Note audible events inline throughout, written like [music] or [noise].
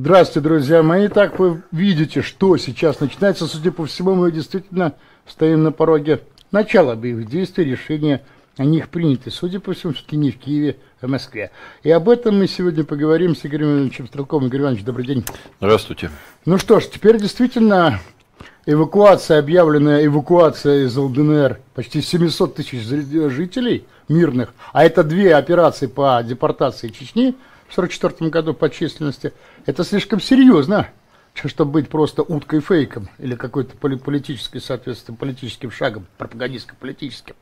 Здравствуйте, друзья мои. Так вы видите, что сейчас начинается. Судя по всему, мы действительно стоим на пороге начала боевых действий, решения о них приняты. Судя по всему, все-таки не в Киеве, а в Москве. И об этом мы сегодня поговорим с Игорем Ивановичем Стрелковым. Игорь Иванович, добрый день. Здравствуйте. Ну что ж, теперь действительно эвакуация, объявленная эвакуация из ЛДНР почти 700 тысяч жителей мирных, а это две операции по депортации Чечни в 1944 году по численности, это слишком серьезно, чтобы быть просто уткой фейком или какой-то политической, соответственно, политическим шагом, пропагандистско-политическим.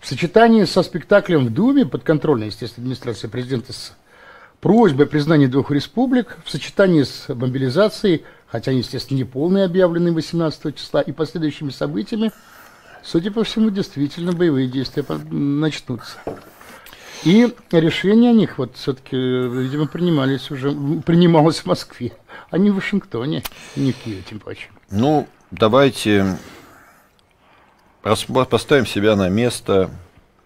В сочетании со спектаклем в Думе, подконтрольной, естественно, администрации президента с просьбой о признании двух республик, в сочетании с мобилизацией – хотя, естественно, не полные, объявленные 18 числа, и последующими событиями, судя по всему, действительно боевые действия начнутся. И решение о них вот все-таки, видимо, принимались уже, принималось в Москве, а не в Вашингтоне, не в Киеве, тем паче. Ну, давайте поставим себя на место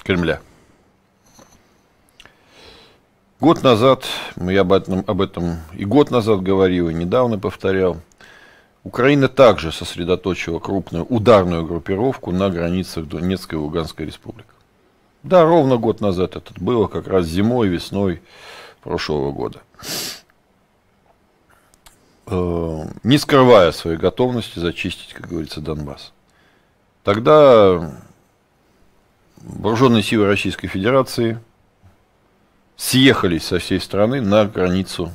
Кремля. Год назад, я об этом, об этом и год назад говорил, и недавно повторял, Украина также сосредоточила крупную ударную группировку на границах Донецкой и Луганской республик. Да, ровно год назад это было, как раз зимой, весной прошлого года. Э, не скрывая своей готовности зачистить, как говорится, Донбасс. Тогда вооруженные силы Российской Федерации – съехались со всей страны на границу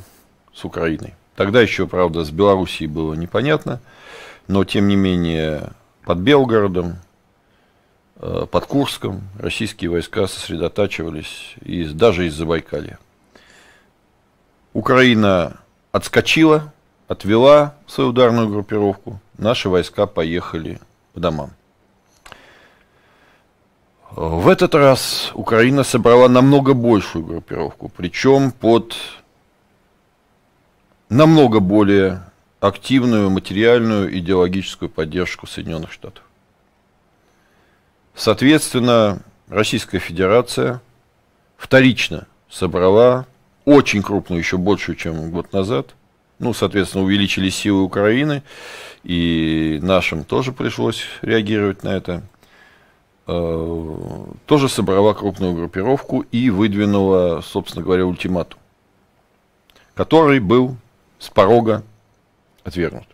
с Украиной. Тогда еще, правда, с Белоруссией было непонятно, но тем не менее под Белгородом, под Курском российские войска сосредотачивались из, даже из Забайкалья. Украина отскочила, отвела свою ударную группировку, наши войска поехали по домам. В этот раз Украина собрала намного большую группировку, причем под намного более активную материальную идеологическую поддержку Соединенных Штатов. Соответственно, Российская Федерация вторично собрала очень крупную, еще большую, чем год назад. Ну, соответственно, увеличили силы Украины, и нашим тоже пришлось реагировать на это – Э, тоже собрала крупную группировку и выдвинула, собственно говоря, ультиматум, который был с порога отвергнут.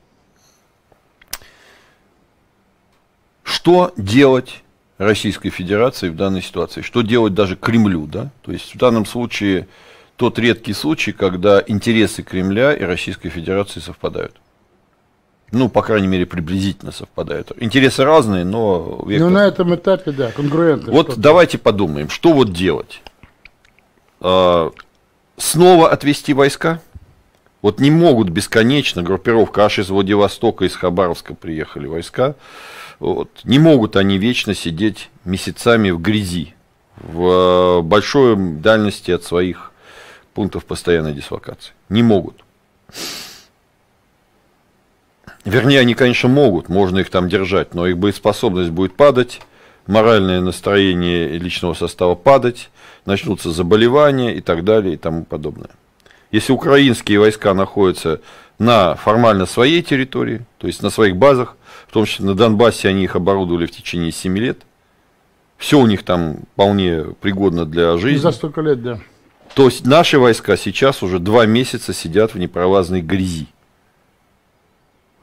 Что делать Российской Федерации в данной ситуации? Что делать даже Кремлю? Да? То есть в данном случае тот редкий случай, когда интересы Кремля и Российской Федерации совпадают. Ну, по крайней мере, приблизительно совпадают. Интересы разные, но... Вектор... Ну, на этом этапе, да, конкуренты. Вот давайте подумаем, что вот делать? А, снова отвести войска? Вот не могут бесконечно, группировка аж из Владивостока, из Хабаровска приехали войска, вот, не могут они вечно сидеть месяцами в грязи, в большой дальности от своих пунктов постоянной дислокации. Не могут. Вернее, они, конечно, могут, можно их там держать, но их боеспособность будет падать, моральное настроение личного состава падать, начнутся заболевания и так далее и тому подобное. Если украинские войска находятся на формально своей территории, то есть на своих базах, в том числе на Донбассе они их оборудовали в течение 7 лет, все у них там вполне пригодно для жизни. За столько лет, да. То есть наши войска сейчас уже два месяца сидят в непролазной грязи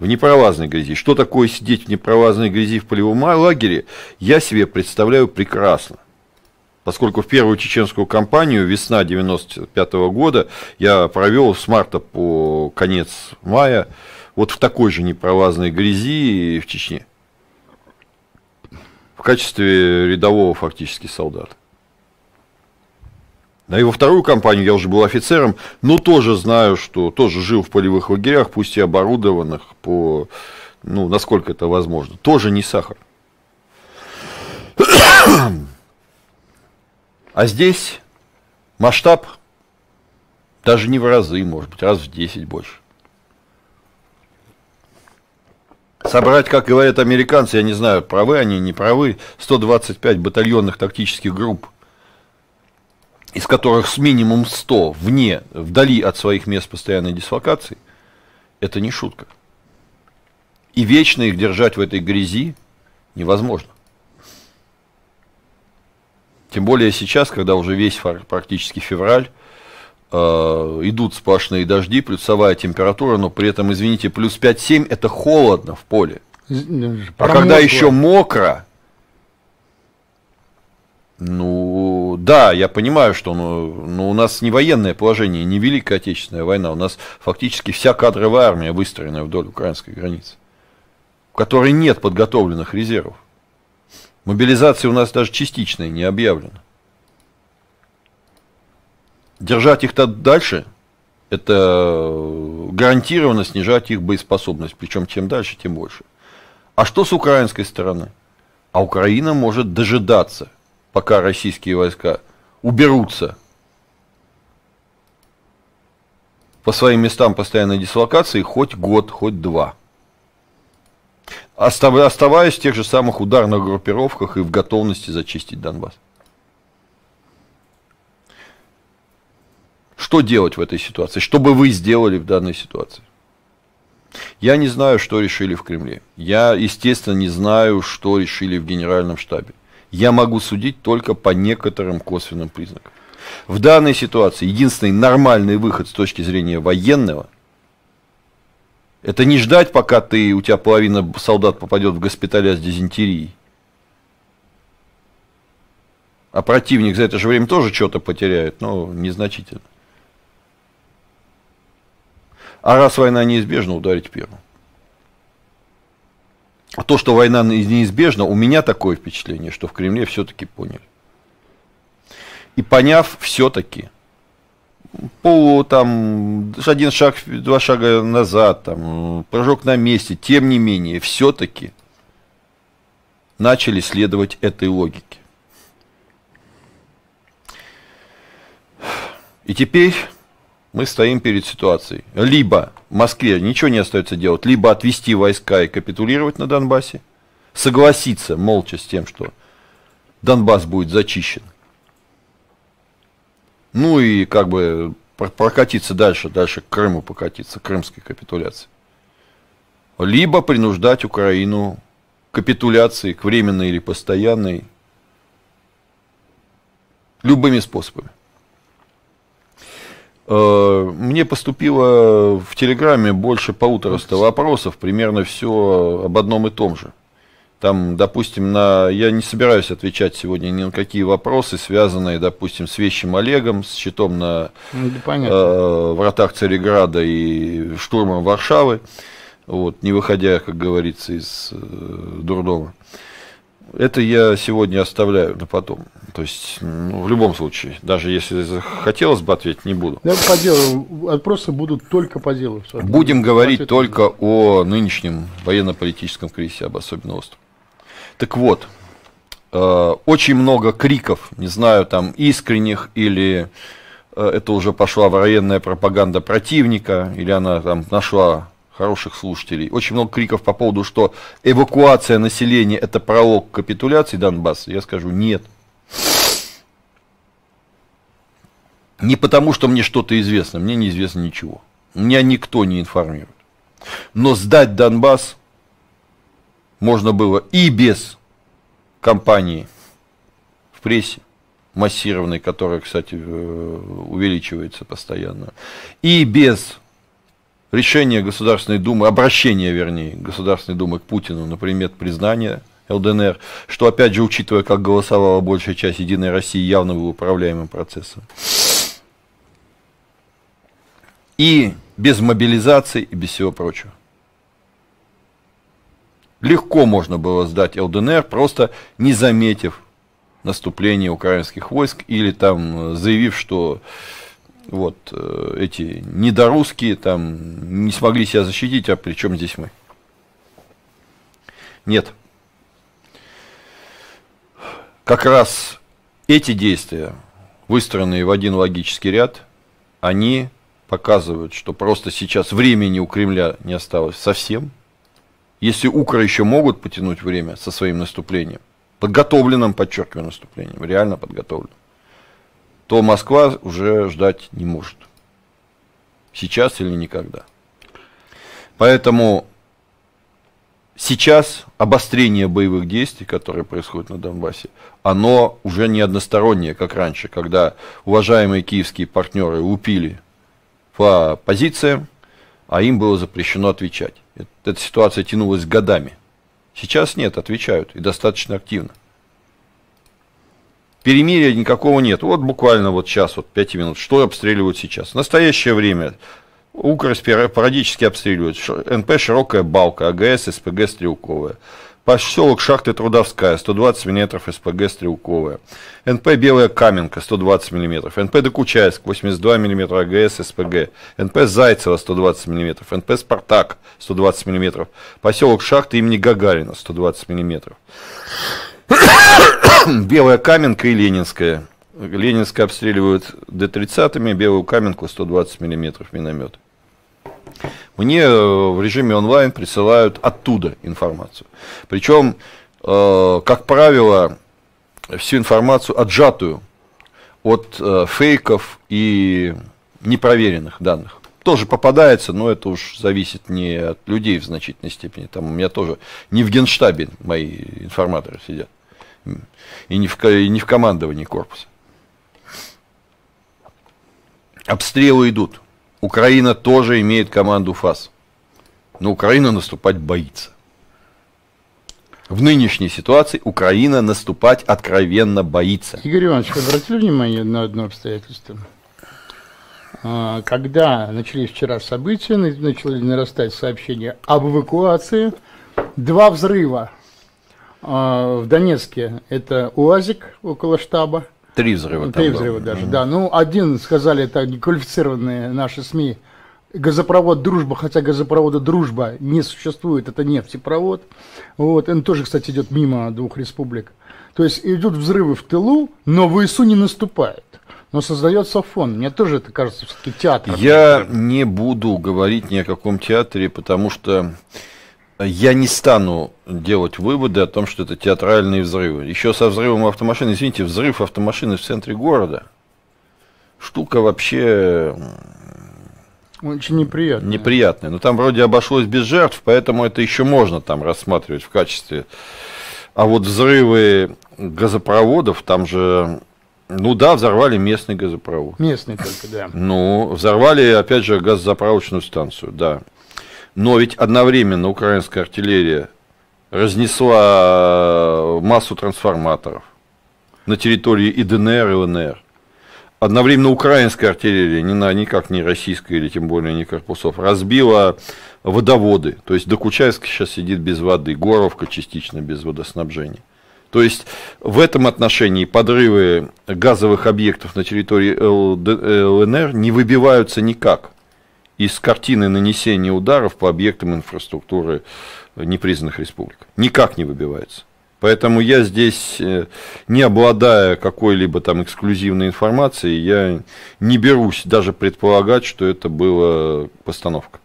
в непролазной грязи. Что такое сидеть в непролазной грязи в полевом лагере, я себе представляю прекрасно. Поскольку в первую чеченскую кампанию весна 95 -го года я провел с марта по конец мая вот в такой же непролазной грязи в Чечне. В качестве рядового фактически солдата. Да и во вторую кампанию я уже был офицером, но тоже знаю, что тоже жил в полевых лагерях, пусть и оборудованных по, ну, насколько это возможно. Тоже не сахар. [coughs] А здесь масштаб даже не в разы, может быть, раз в 10 больше. Собрать, как говорят американцы, я не знаю, правы они, не правы, 125 батальонных тактических групп – из которых с минимум 100 вне, вдали от своих мест постоянной дислокации, это не шутка. И вечно их держать в этой грязи невозможно. Тем более сейчас, когда уже весь практически февраль, идут сплошные дожди, плюсовая температура, но при этом, извините, плюс 5-7 это холодно в поле. А когда еще мокро, ну, да, я понимаю, что ну, ну, у нас не военное положение, не Великая Отечественная война. У нас фактически вся кадровая армия выстроена вдоль украинской границы, в которой нет подготовленных резервов. Мобилизация у нас даже частичная не объявлена. Держать их дальше, это гарантированно снижать их боеспособность. Причем чем дальше, тем больше. А что с украинской стороны? А Украина может дожидаться, пока российские войска уберутся по своим местам постоянной дислокации хоть год, хоть два оставаясь в тех же самых ударных группировках и в готовности зачистить Донбасс. Что делать в этой ситуации? Что бы вы сделали в данной ситуации? Я не знаю, что решили в Кремле. Я, естественно, не знаю, что решили в Генеральном штабе. Я могу судить только по некоторым косвенным признакам. В данной ситуации единственный нормальный выход с точки зрения военного – это не ждать, пока ты, у тебя половина солдат попадет в госпиталя с дизентерией. А противник за это же время тоже что-то потеряет, но незначительно. А раз война неизбежна, ударить первым. А то, что война неизбежна, у меня такое впечатление, что в Кремле все-таки поняли. И поняв все-таки, полу там один шаг, два шага назад, там, прыжок на месте, тем не менее, все-таки начали следовать этой логике. И теперь мы стоим перед ситуацией. Либо Москве ничего не остается делать, либо отвести войска и капитулировать на Донбассе, согласиться молча с тем, что Донбасс будет зачищен, ну и как бы прокатиться дальше, дальше к Крыму покатиться, крымской капитуляции. Либо принуждать Украину к капитуляции, к временной или постоянной, любыми способами. Э, мне поступило в Телеграме больше полутораста вопросов, примерно все об одном и том же. Там, допустим, на... я не собираюсь отвечать сегодня ни на какие вопросы, связанные, допустим, с вещим Олегом, с щитом на ну, э, вратах Цареграда и штурмом Варшавы, вот, не выходя, как говорится, из э, дурдома. Это я сегодня оставляю на потом. То есть, ну, в любом случае, даже если хотелось бы ответить, не буду. Я по делу. Вопросы будут только по делу. Будем говорить только о нынешнем военно-политическом кризисе, об особенно остром. Так вот, э, очень много криков, не знаю, там искренних или э, это уже пошла военная пропаганда противника, или она там нашла хороших слушателей. Очень много криков по поводу, что эвакуация населения это пролог капитуляции Донбасса. Я скажу нет. Не потому, что мне что-то известно, мне неизвестно ничего. Меня никто не информирует. Но сдать Донбасс можно было и без кампании в прессе, массированной, которая, кстати, э, увеличивается постоянно, и без решения Государственной Думы, обращения, вернее, Государственной Думы к Путину на предмет признания ЛДНР, что, опять же, учитывая, как голосовала большая часть Единой России, явно был управляемым процессом. И без мобилизации и без всего прочего. Легко можно было сдать ЛДНР, просто не заметив наступления украинских войск или там заявив, что вот э, эти недорусские там не смогли себя защитить, а при чем здесь мы? Нет. Как раз эти действия, выстроенные в один логический ряд, они показывают, что просто сейчас времени у Кремля не осталось совсем – если Укра еще могут потянуть время со своим наступлением, подготовленным, подчеркиваю, наступлением, реально подготовленным, то Москва уже ждать не может. Сейчас или никогда. Поэтому сейчас обострение боевых действий, которые происходят на Донбассе, оно уже не одностороннее, как раньше, когда уважаемые киевские партнеры лупили по позициям, а им было запрещено отвечать. Эта ситуация тянулась годами. Сейчас нет, отвечают, и достаточно активно. Перемирия никакого нет. Вот буквально вот сейчас, вот 5 минут, что обстреливают сейчас. В настоящее время Укрс периодически обстреливают. НП «Широкая балка», АГС, СПГ «Стрелковая». Поселок Шахты Трудовская, 120 мм СПГ «Стрелковая». НП «Белая Каменка», 120 мм. НП «Докучайск», 82 мм АГС, СПГ. НП «Зайцево», 120 мм. НП «Спартак», 120 мм. Поселок Шахты имени Гагарина, 120 мм. [clears throat] Белая Каменка и Ленинская. Ленинская обстреливают Д-30, Белую Каменку 120 мм миномет. Мне э, в режиме онлайн присылают оттуда информацию. Причем, э, как правило, всю информацию отжатую от э, фейков и непроверенных данных. Тоже попадается, но это уж зависит не от людей в значительной степени. Там у меня тоже не в генштабе мои информаторы сидят. И не в, и не в командовании корпуса. Обстрелы идут. Украина тоже имеет команду ФАС. Но Украина наступать боится. В нынешней ситуации Украина наступать откровенно боится. Игорь Иванович, вы обратили внимание на одно обстоятельство? А, когда начались вчера события, начали нарастать сообщения об эвакуации, два взрыва в Донецке, это УАЗик около штаба, Три взрыва. Три взрыва даже, да. Ну, один, сказали, это неквалифицированные наши СМИ, газопровод «Дружба», хотя газопровода «Дружба» не существует, это нефтепровод. Вот, он тоже, кстати, идет мимо двух республик. То есть идут взрывы в тылу, но ВСУ не наступает. Но создается фон. Мне тоже это кажется все-таки театр. Я не буду говорить ни о каком театре, потому что я не стану делать выводы о том, что это театральные взрывы. Еще со взрывом автомашины, извините, взрыв автомашины в центре города, штука вообще... Очень неприятная. Неприятная. Но там вроде обошлось без жертв, поэтому это еще можно там рассматривать в качестве... А вот взрывы газопроводов, там же ну да, взорвали местный газопровод. Местный только, да. Ну, взорвали, опять же, газозаправочную станцию, да. Но ведь одновременно украинская артиллерия разнесла массу трансформаторов на территории и ДНР, и ЛНР. Одновременно украинская артиллерия, не на, никак не российская или тем более не корпусов, разбила водоводы. То есть Докучайск сейчас сидит без воды, Горовка частично без водоснабжения. То есть в этом отношении подрывы газовых объектов на территории ЛНР не выбиваются никак из картины нанесения ударов по объектам инфраструктуры непризнанных республик. Никак не выбивается. Поэтому я здесь, э, не обладая какой-либо там эксклюзивной информацией, я не берусь даже предполагать, что это была постановка.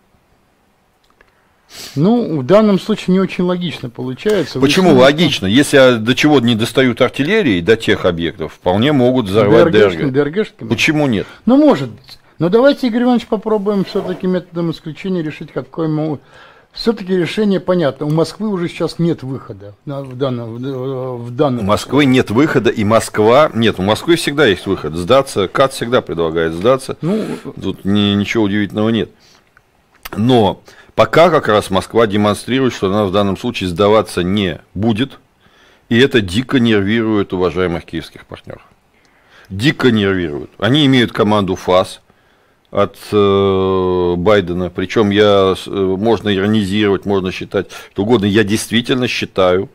Ну, в данном случае не очень логично получается. Почему Вы логично? Если до чего не достают артиллерии, до тех объектов, вполне могут взорвать ДРГ. ДРГ. Почему нет? Ну, может быть. Но давайте, Игорь Иванович, попробуем все-таки методом исключения решить, какое мы... Все-таки решение понятно. У Москвы уже сейчас нет выхода в данном, в данном. У Москвы нет выхода, и Москва... Нет, у Москвы всегда есть выход. Сдаться. КАТ всегда предлагает сдаться. Ну, Тут ни, ничего удивительного нет. Но пока как раз Москва демонстрирует, что она в данном случае сдаваться не будет. И это дико нервирует уважаемых киевских партнеров. Дико нервирует. Они имеют команду ФАС, от э, Байдена. Причем я, э, можно иронизировать, можно считать что угодно. Я действительно считаю,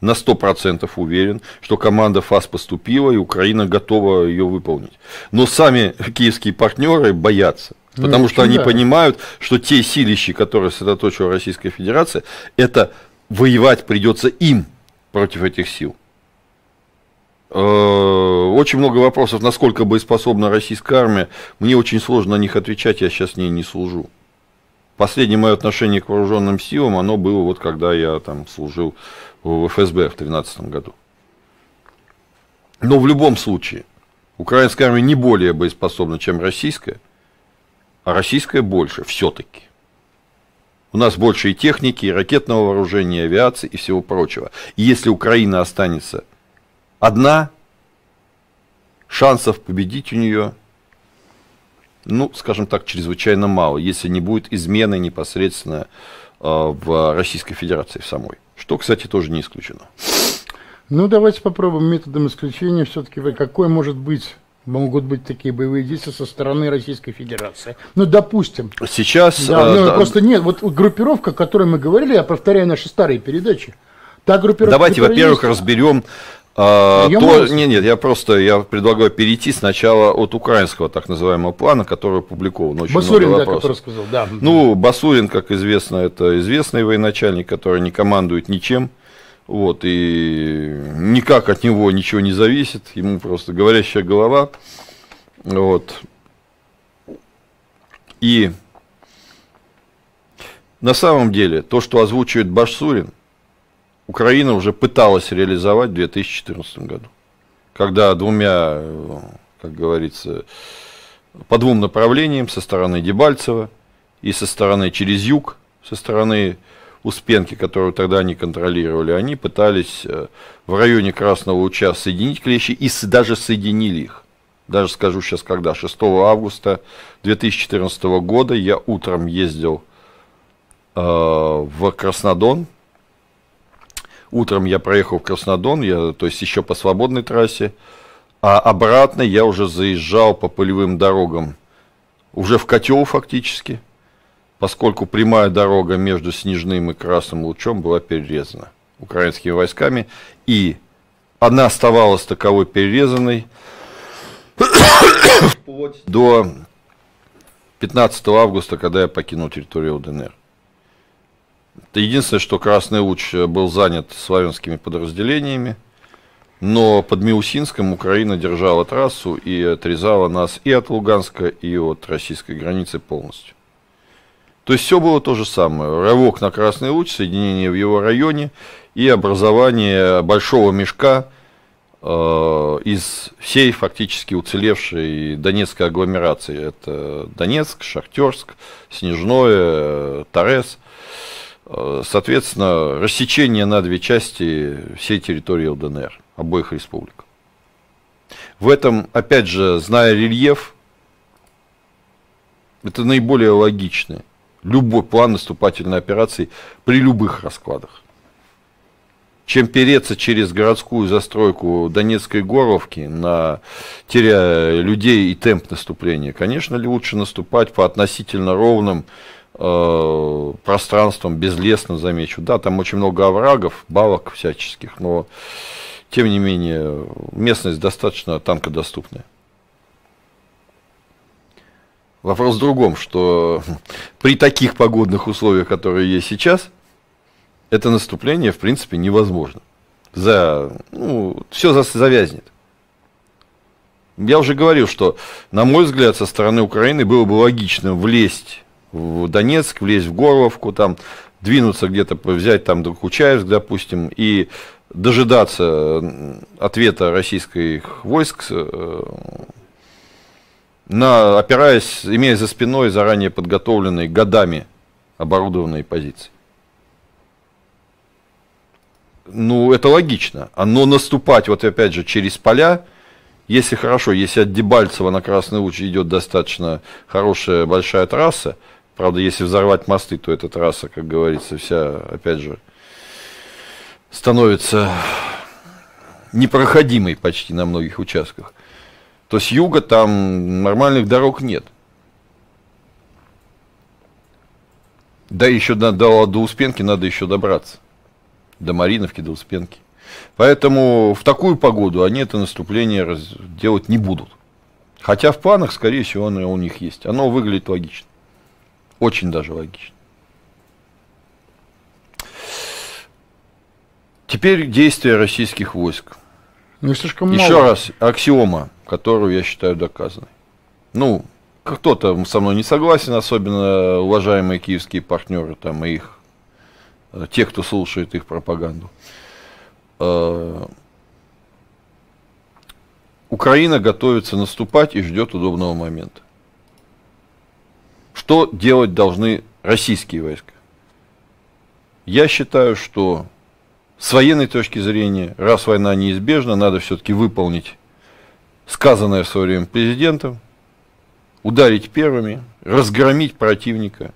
на 100% уверен, что команда ФАС поступила, и Украина готова ее выполнить. Но сами киевские партнеры боятся. Потому ну, что они да. понимают, что те силищи, которые сосредоточила Российская Федерация, это воевать придется им против этих сил. Э, очень много вопросов, насколько боеспособна российская армия. Мне очень сложно на них отвечать, я сейчас с ней не служу. Последнее мое отношение к вооруженным силам, оно было вот когда я там служил в ФСБ в 2013 году. Но в любом случае, украинская армия не более боеспособна, чем российская, а российская больше все-таки. У нас больше и техники, и ракетного вооружения, и авиации, и всего прочего. И если Украина останется одна, шансов победить у нее, ну, скажем так, чрезвычайно мало, если не будет измены непосредственно э, в Российской Федерации в самой. Что, кстати, тоже не исключено. Ну, давайте попробуем методом исключения все-таки, какой может быть могут быть такие боевые действия со стороны Российской Федерации. Ну, допустим. Сейчас... Да, ну, да. просто нет, вот группировка, о которой мы говорили, я повторяю наши старые передачи, та группировка... Давайте, во-первых, есть... разберем а, то, нет, нет, я просто я предлагаю перейти сначала от украинского так называемого плана, который опубликован. Очень Басурин, много да, который сказал, да. Ну, Басурин, как известно, это известный военачальник, который не командует ничем. Вот, и никак от него ничего не зависит, ему просто говорящая голова. Вот. И на самом деле, то, что озвучивает Башсурин, Украина уже пыталась реализовать в 2014 году. Когда двумя, как говорится, по двум направлениям, со стороны Дебальцева и со стороны через юг, со стороны Успенки, которую тогда они контролировали, они пытались э, в районе Красного Луча соединить клещи и даже соединили их. Даже скажу сейчас когда, 6 августа 2014 года я утром ездил э, в Краснодон. Утром я проехал в Краснодон, я, то есть еще по свободной трассе, а обратно я уже заезжал по полевым дорогам, уже в котел фактически – поскольку прямая дорога между Снежным и Красным Лучом была перерезана украинскими войсками, и она оставалась таковой перерезанной вплоть [coughs] до 15 августа, когда я покинул территорию ЛДНР. Единственное, что Красный Луч был занят славянскими подразделениями, но под Миусинском Украина держала трассу и отрезала нас и от Луганска, и от российской границы полностью. То есть все было то же самое. Рывок на Красный Луч, соединение в его районе и образование большого мешка э, из всей фактически уцелевшей Донецкой агломерации. Это Донецк, Шахтерск, Снежное, Торез. Э, соответственно, рассечение на две части всей территории ЛДНР, обоих республик. В этом, опять же, зная рельеф, это наиболее логичное любой план наступательной операции при любых раскладах. Чем переться через городскую застройку Донецкой Горовки, на, теряя людей и темп наступления, конечно лучше наступать по относительно ровным э, пространствам, безлесным, замечу. Да, там очень много оврагов, балок всяческих, но тем не менее местность достаточно танкодоступная. Вопрос в другом, что [laughs] при таких погодных условиях, которые есть сейчас, это наступление, в принципе, невозможно. За, ну, все завязнет. Я уже говорил, что, на мой взгляд, со стороны Украины было бы логично влезть в Донецк, влезть в Горловку, там, двинуться где-то, взять там Кучаевск, допустим, и дожидаться ответа российских войск э, на, опираясь, имея за спиной заранее подготовленные годами оборудованные позиции. Ну, это логично. Но наступать, вот опять же, через поля, если хорошо, если от Дебальцева на Красный Луч идет достаточно хорошая большая трасса, правда, если взорвать мосты, то эта трасса, как говорится, вся, опять же, становится непроходимой почти на многих участках то с юга там нормальных дорог нет. Да еще до, до, до Успенки надо еще добраться. До Мариновки, до Успенки. Поэтому в такую погоду они это наступление раз, делать не будут. Хотя в планах, скорее всего, оно у них есть. Оно выглядит логично. Очень даже логично. Теперь действия российских войск. Ну, слишком Еще мало. раз, аксиома которую я считаю доказанной. Ну, кто-то со мной не согласен, особенно уважаемые киевские партнеры, там, и их, э, те, кто слушает их пропаганду. Э, Украина готовится наступать и ждет удобного момента. Что делать должны российские войска? Я считаю, что с военной точки зрения, раз война неизбежна, надо все-таки выполнить сказанное в свое время президентом, ударить первыми, разгромить противника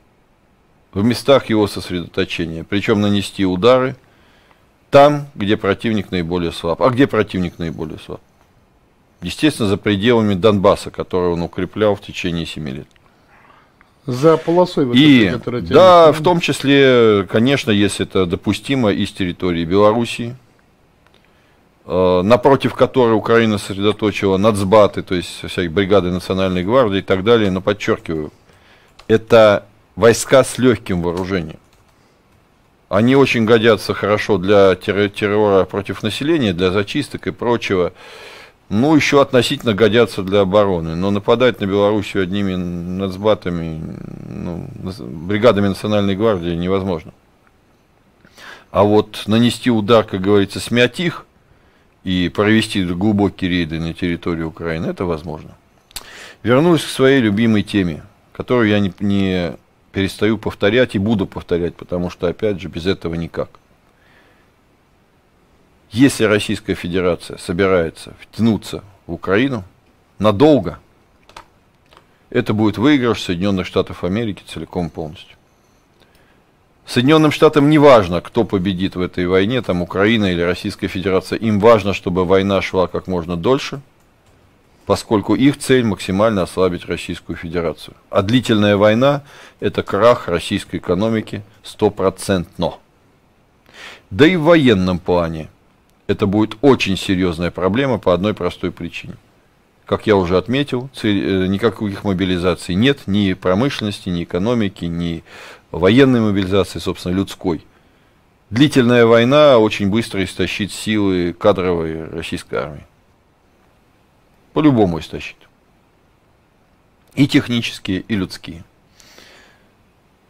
в местах его сосредоточения, причем нанести удары там, где противник наиболее слаб. А где противник наиболее слаб? Естественно, за пределами Донбасса, который он укреплял в течение 7 лет. За полосой вот и, этой, которая Да, в том числе, конечно, если это допустимо, из территории Белоруссии, э, напротив которой Украина сосредоточила нацбаты, то есть всякие бригады национальной гвардии и так далее, но подчеркиваю, это войска с легким вооружением. Они очень годятся хорошо для террора против населения, для зачисток и прочего ну, еще относительно годятся для обороны. Но нападать на Белоруссию одними нацбатами, ну, бригадами Национальной гвардии невозможно. А вот нанести удар, как говорится, смять их и провести глубокие рейды на территории Украины, это возможно. Вернусь к своей любимой теме, которую я не, не перестаю повторять и буду повторять, потому что, опять же, без этого никак. Если Российская Федерация собирается втянуться в Украину надолго, это будет выигрыш Соединенных Штатов Америки целиком полностью. Соединенным Штатам не важно, кто победит в этой войне, там Украина или Российская Федерация. Им важно, чтобы война шла как можно дольше, поскольку их цель максимально ослабить Российскую Федерацию. А длительная война – это крах российской экономики стопроцентно. Да и в военном плане – это будет очень серьезная проблема по одной простой причине. Как я уже отметил, цель, э, никаких мобилизаций нет, ни промышленности, ни экономики, ни военной мобилизации, собственно, людской. Длительная война очень быстро истощит силы кадровой российской армии. По-любому истощит. И технические, и людские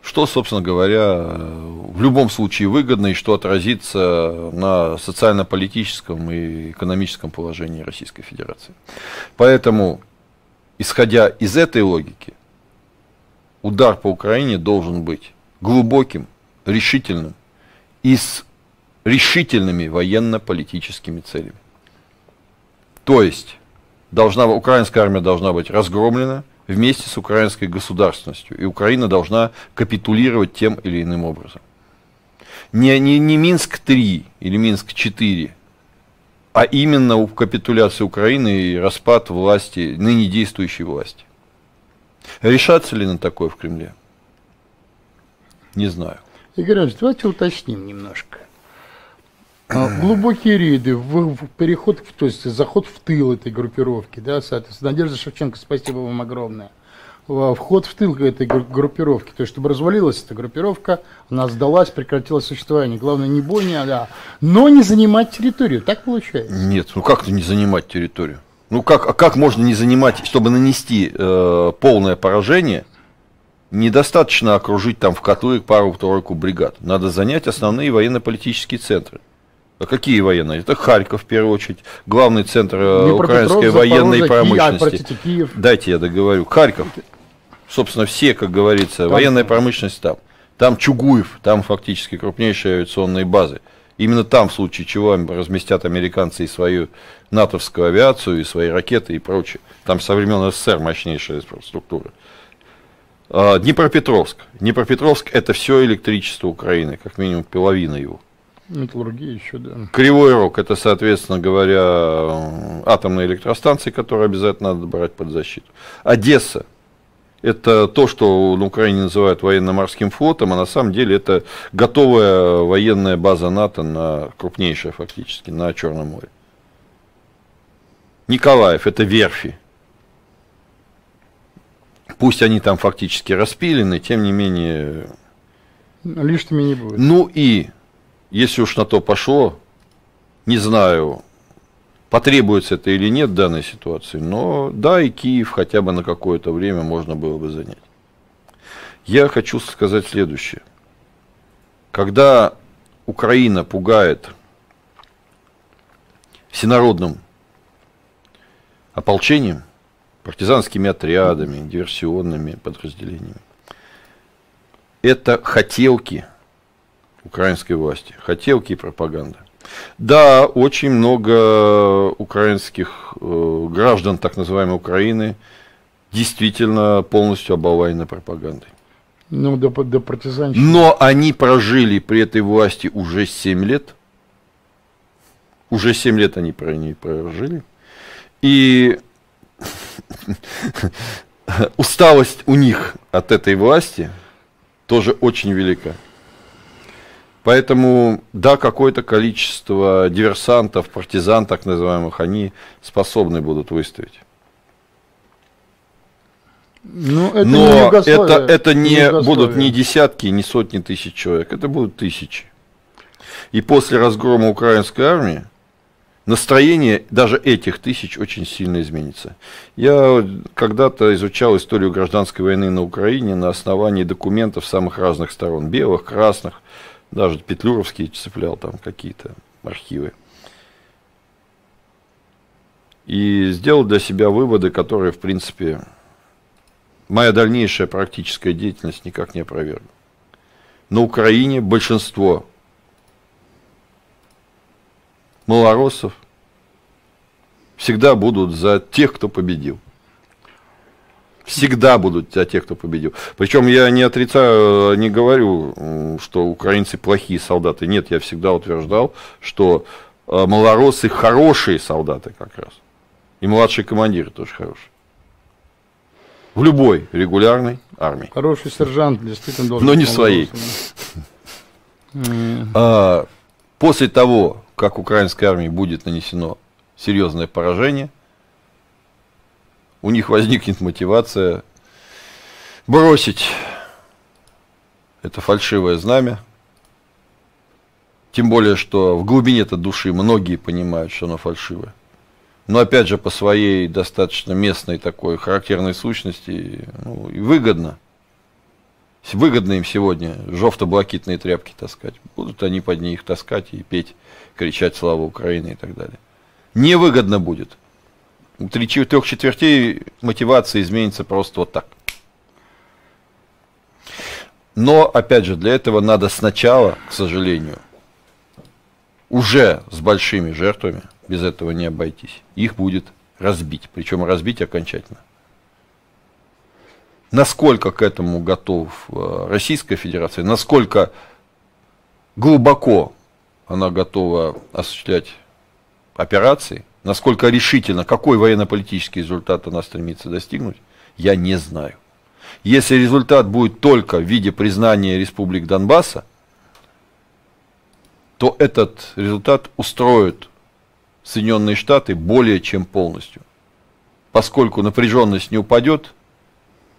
что, собственно говоря, в любом случае выгодно и что отразится на социально-политическом и экономическом положении Российской Федерации. Поэтому, исходя из этой логики, удар по Украине должен быть глубоким, решительным и с решительными военно-политическими целями. То есть, должна, украинская армия должна быть разгромлена – вместе с украинской государственностью. И Украина должна капитулировать тем или иным образом. Не, не, не Минск-3 или Минск-4, а именно капитуляция Украины и распад власти, ныне действующей власти. Решаться ли на такое в Кремле? Не знаю. Игорь Ильич, давайте уточним немножко. А, глубокие рейды, в, в переход, то есть заход в тыл этой группировки, да, соответственно, Надежда Шевченко, спасибо вам огромное. Вход в тыл этой группировки, то есть чтобы развалилась эта группировка, она сдалась, прекратила существование. Главное не бойня, да, но не занимать территорию, так получается? Нет, ну как не занимать территорию? Ну как, а как можно не занимать, чтобы нанести э, полное поражение, недостаточно окружить там в котлы пару-тройку бригад. Надо занять основные военно-политические центры. А какие военные? Это Харьков, в первую очередь, главный центр э, украинской военной промышленности. Киев, простите, Киев. Дайте я договорю. Харьков, собственно, все, как говорится, там, военная промышленность там. Там Чугуев, там фактически крупнейшие авиационные базы. Именно там, в случае чего, разместят американцы и свою натовскую авиацию, и свои ракеты и прочее. Там со времен СССР мощнейшая инфраструктура. А, Днепропетровск. Днепропетровск это все электричество Украины, как минимум половина его. Металлургия еще, да. Кривой рог, это, соответственно говоря, атомные электростанции, которые обязательно надо брать под защиту. Одесса, это то, что на Украине называют военно-морским флотом, а на самом деле это готовая военная база НАТО, на, крупнейшая фактически, на Черном море. Николаев, это верфи. Пусть они там фактически распилены, тем не менее... Лишними не будет. Ну и если уж на то пошло, не знаю, потребуется это или нет в данной ситуации, но да, и Киев хотя бы на какое-то время можно было бы занять. Я хочу сказать следующее. Когда Украина пугает всенародным ополчением, партизанскими отрядами, диверсионными подразделениями, это хотелки – украинской власти. Хотелки и пропаганда. Да, очень много украинских э, граждан, так называемой Украины, действительно полностью оболванены пропагандой. Ну, до, до партизанщины. Но они прожили при этой власти уже 7 лет. Уже 7 лет они про ней прожили. И [laughs] усталость у них от этой власти тоже очень велика. Поэтому, да, какое-то количество диверсантов, партизан, так называемых, они способны будут выставить. Ну, это Но не это, это не, не будут ни десятки, ни сотни тысяч человек, это будут тысячи. И после разгрома украинской армии настроение даже этих тысяч очень сильно изменится. Я когда-то изучал историю гражданской войны на Украине на основании документов самых разных сторон, белых, красных, даже Петлюровский цеплял там какие-то архивы. И сделал для себя выводы, которые, в принципе, моя дальнейшая практическая деятельность никак не опровергла. На Украине большинство малороссов всегда будут за тех, кто победил. Всегда будут за тех, кто победил. Причем я не отрицаю, не говорю, что украинцы плохие солдаты. Нет, я всегда утверждал, что э, малоросы хорошие солдаты как раз. И младшие командиры тоже хорошие. В любой регулярной армии. Хороший сержант действительно должен Но не своей. [laughs] А, после того, как украинской армии будет нанесено серьезное поражение, у них возникнет мотивация бросить это фальшивое знамя. Тем более, что в глубине этой души многие понимают, что оно фальшивое но опять же по своей достаточно местной такой характерной сущности ну, и выгодно. Выгодно им сегодня жовто-блакитные тряпки таскать. Будут они под них таскать и петь, кричать «Слава Украине» и так далее. Невыгодно будет. У трех четвертей мотивация изменится просто вот так. Но, опять же, для этого надо сначала, к сожалению, уже с большими жертвами – без этого не обойтись. Их будет разбить, причем разбить окончательно. Насколько к этому готов э, Российская Федерация, насколько глубоко она готова осуществлять операции, насколько решительно, какой военно-политический результат она стремится достигнуть, я не знаю. Если результат будет только в виде признания республик Донбасса, то этот результат устроит Соединенные Штаты более чем полностью. Поскольку напряженность не упадет,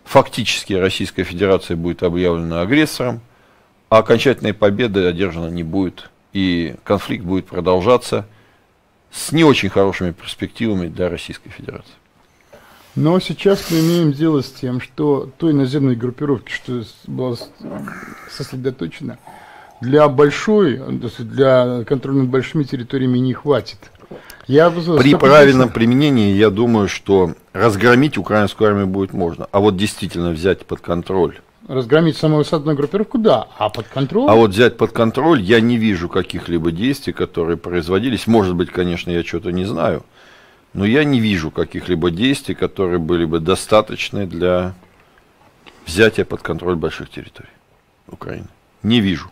фактически Российская Федерация будет объявлена агрессором, а окончательной победы одержана не будет. И конфликт будет продолжаться с не очень хорошими перспективами для Российской Федерации. Но сейчас мы имеем дело с тем, что той наземной группировки, что была сосредоточена, для большой, для контроля над большими территориями не хватит. Я При правильном применении, я думаю, что разгромить украинскую армию будет можно. А вот действительно взять под контроль. Разгромить самую высотную группировку, да, а под контроль? А вот взять под контроль, я не вижу каких-либо действий, которые производились. Может быть, конечно, я что-то не знаю, но я не вижу каких-либо действий, которые были бы достаточны для взятия под контроль больших территорий Украины. Не вижу.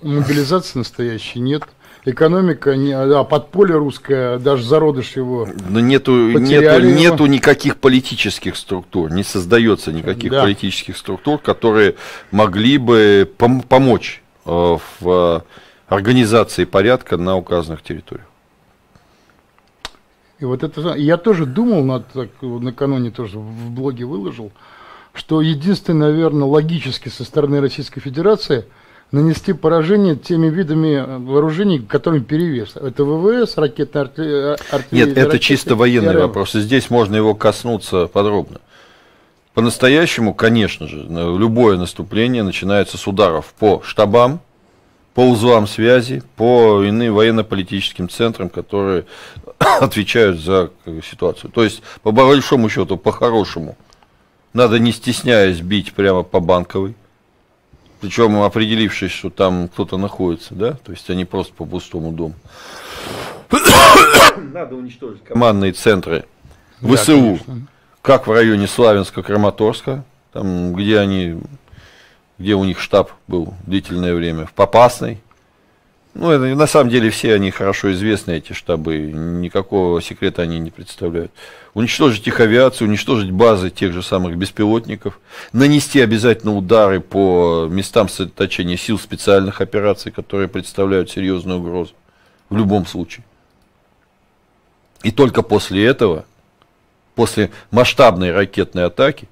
Мобилизации настоящей нет экономика, не, а подполье русское, даже зародыш его. Но нету, нету, нету никаких политических структур, не создается никаких да. политических структур, которые могли бы пом- помочь э, в организации порядка на указанных территориях. И вот это, я тоже думал, над, накануне тоже в блоге выложил, что единственное, наверное, логически со стороны Российской Федерации – нанести поражение теми видами э, вооружений, которым перевес. Это ВВС, ракетная артиллерия. Нет, это чисто военный вопрос. И здесь можно его коснуться подробно. По-настоящему, конечно же, любое наступление начинается с ударов по штабам, по узлам связи, по иным военно-политическим центрам, которые [coughs] отвечают за ситуацию. То есть, по большому счету, по-хорошему, надо не стесняясь бить прямо по банковой, причем определившись, что там кто-то находится, да, то есть они просто по пустому дому. [coughs] Надо уничтожить командные центры ВСУ, да, как в районе Славянска, Краматорска, там, где они, где у них штаб был длительное время, в Попасной. Ну, это, на самом деле все они хорошо известны, эти штабы, никакого секрета они не представляют уничтожить их авиацию, уничтожить базы тех же самых беспилотников, нанести обязательно удары по местам сосредоточения сил специальных операций, которые представляют серьезную угрозу в любом случае. И только после этого, после масштабной ракетной атаки,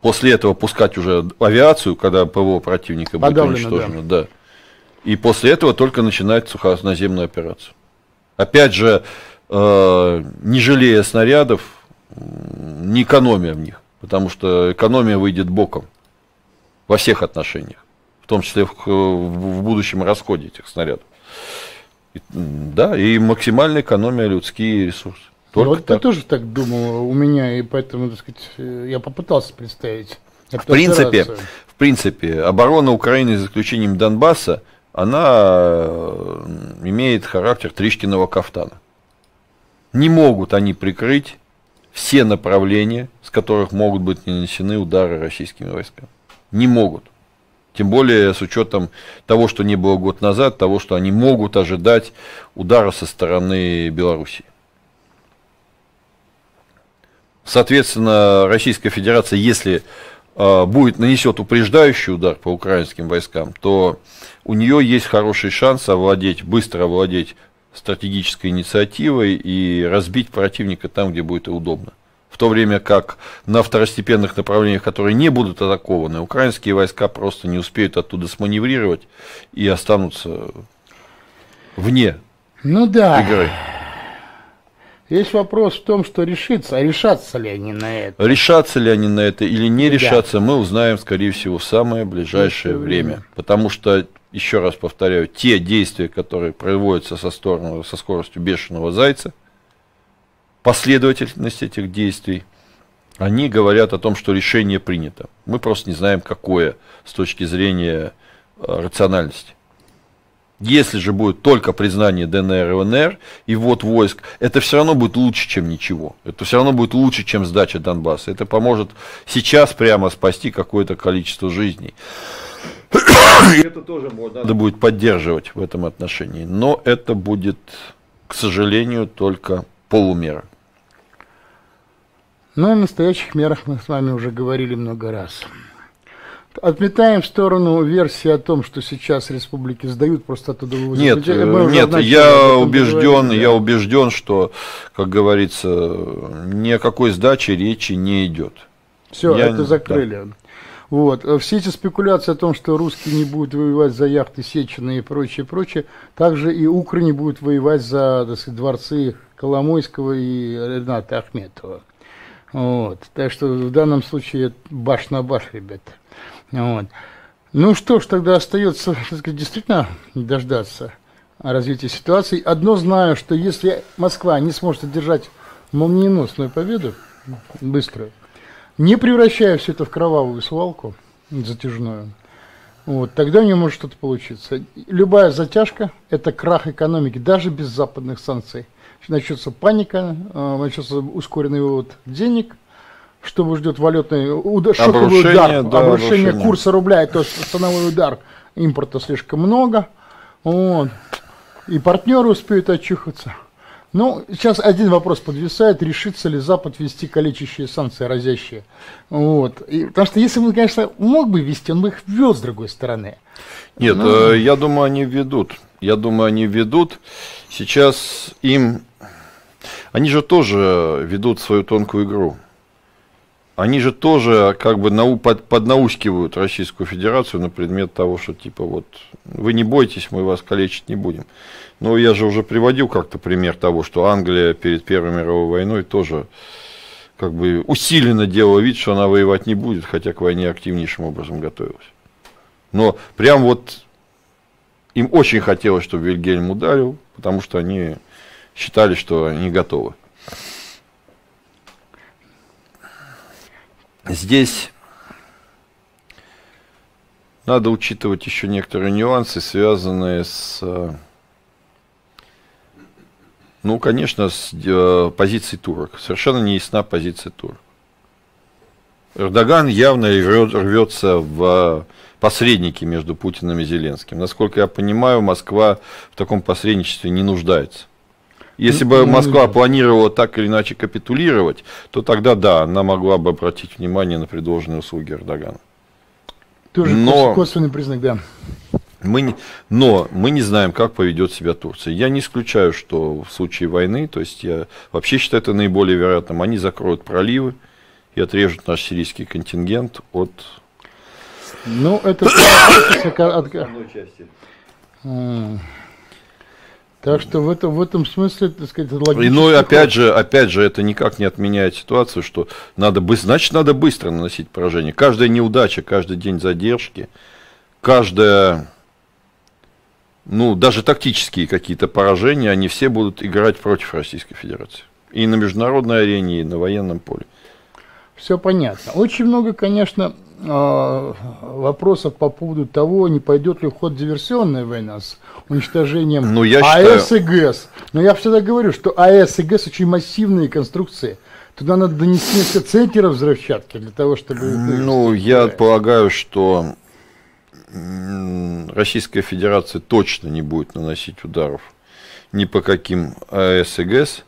после этого пускать уже авиацию, когда ПВО противника будет уничтожено, да. да. И после этого только начинать сухоназемную операцию. Опять же, Э, не жалея снарядов, не экономия в них, потому что экономия выйдет боком во всех отношениях, в том числе в, в будущем расходе этих снарядов. И, да, и максимальная экономия людские ресурсы. Только вот так. я тоже так думал у меня, и поэтому, так сказать, я попытался представить. В принципе, в принципе, оборона Украины, за исключением Донбасса, она э, имеет характер Тришкиного кафтана. Не могут они прикрыть все направления, с которых могут быть нанесены удары российскими войсками. Не могут. Тем более с учетом того, что не было год назад, того, что они могут ожидать удара со стороны Белоруссии. Соответственно, Российская Федерация, если будет нанесет упреждающий удар по украинским войскам, то у нее есть хороший шанс овладеть, быстро овладеть стратегической инициативой и разбить противника там, где будет удобно. В то время как на второстепенных направлениях, которые не будут атакованы, украинские войска просто не успеют оттуда сманеврировать и останутся вне ну да. игры. Есть вопрос в том, что решится, а решатся ли они на это? Решатся ли они на это или не решатся, да. мы узнаем, скорее всего, в самое ближайшее время. время. Потому что еще раз повторяю, те действия, которые проводятся со, стороны, со скоростью бешеного зайца, последовательность этих действий, они говорят о том, что решение принято. Мы просто не знаем, какое с точки зрения э, рациональности. Если же будет только признание ДНР и ВНР и ввод войск, это все равно будет лучше, чем ничего. Это все равно будет лучше, чем сдача Донбасса. Это поможет сейчас прямо спасти какое-то количество жизней. Это тоже надо будет поддерживать в этом отношении. Но это будет, к сожалению, только полумера. Но о настоящих мерах мы с вами уже говорили много раз. Отметаем в сторону версии о том, что сейчас республики сдают, просто оттуда вывозят. Нет, нет, я убежден, я убежден, что, как говорится, ни о какой сдаче речи не идет. Все, я, это закрыли. Да. Вот. Э, все эти спекуляции о том, что русские не будут воевать за яхты Сечина и прочее, прочее, также и укры не будут воевать за так сказать, дворцы Коломойского и Рената Ахметова. Вот. Так что в данном случае баш на баш, ребята. Вот. Ну что ж, тогда остается сказать, действительно дождаться развития ситуации. Одно знаю, что если Москва не сможет одержать молниеносную победу, быструю, не превращая все это в кровавую свалку затяжную, вот, тогда у нее может что-то получиться. Любая затяжка – это крах экономики, даже без западных санкций. Начнется паника, э, начнется ускоренный вывод денег, что ждет валютный удар, шоковый удар, да, обрушение курса рубля, то есть ценовой удар, импорта слишком много, вот, и партнеры успеют очухаться. Ну, сейчас один вопрос подвисает, решится ли Запад ввести калечащие санкции, разящие. Вот. И, потому что если бы, конечно, мог бы ввести, он бы их ввел с другой стороны. Нет, Но... э, я думаю, они ведут. Я думаю, они ведут. Сейчас им... Они же тоже ведут свою тонкую игру. Они же тоже как бы нау, под, поднаускивают Российскую Федерацию на предмет того, что типа вот вы не бойтесь, мы вас калечить не будем. Ну, я же уже приводил как-то пример того, что Англия перед Первой мировой войной тоже как бы усиленно делала вид, что она воевать не будет, хотя к войне активнейшим образом готовилась. Но прям вот им очень хотелось, чтобы Вильгельм ударил, потому что они считали, что они готовы. Здесь надо учитывать еще некоторые нюансы, связанные с, э, ну, конечно, с э, позицией турок. Совершенно не ясна позиция турок. Эрдоган явно рвется в посредники между Путиным и Зеленским. Насколько я понимаю, Москва в таком посредничестве не нуждается. Если бы Москва планировала так или иначе капитулировать, то тогда да, она могла бы обратить внимание на предложенные услуги Эрдогана. Тоже но, косвенный признак, да. Мы не, но мы не знаем, как поведет себя Турция. Я не исключаю, что в случае войны, то есть я вообще считаю это наиболее вероятным, они закроют проливы и отрежут наш сирийский контингент от... Ну, это... [coughs] Так что в этом, в этом смысле, так сказать, логично. Ну и опять же, опять же, это никак не отменяет ситуацию, что надо быстро, значит, надо быстро наносить поражение. Каждая неудача, каждый день задержки, каждая, ну, даже тактические какие-то поражения, они все будут играть против Российской Федерации. И на международной арене, и на военном поле. Все понятно. Очень много, конечно, вопросов по поводу того, не пойдет ли в ход диверсионная война с уничтожением ну, я АЭС считаю... и ГЭС. Но я всегда говорю, что АЭС и ГЭС очень массивные конструкции. Туда надо донести несколько центнеров взрывчатки для того, чтобы... Ну, я полагаю, что Российская Федерация точно не будет наносить ударов ни по каким АЭС и ГЭС.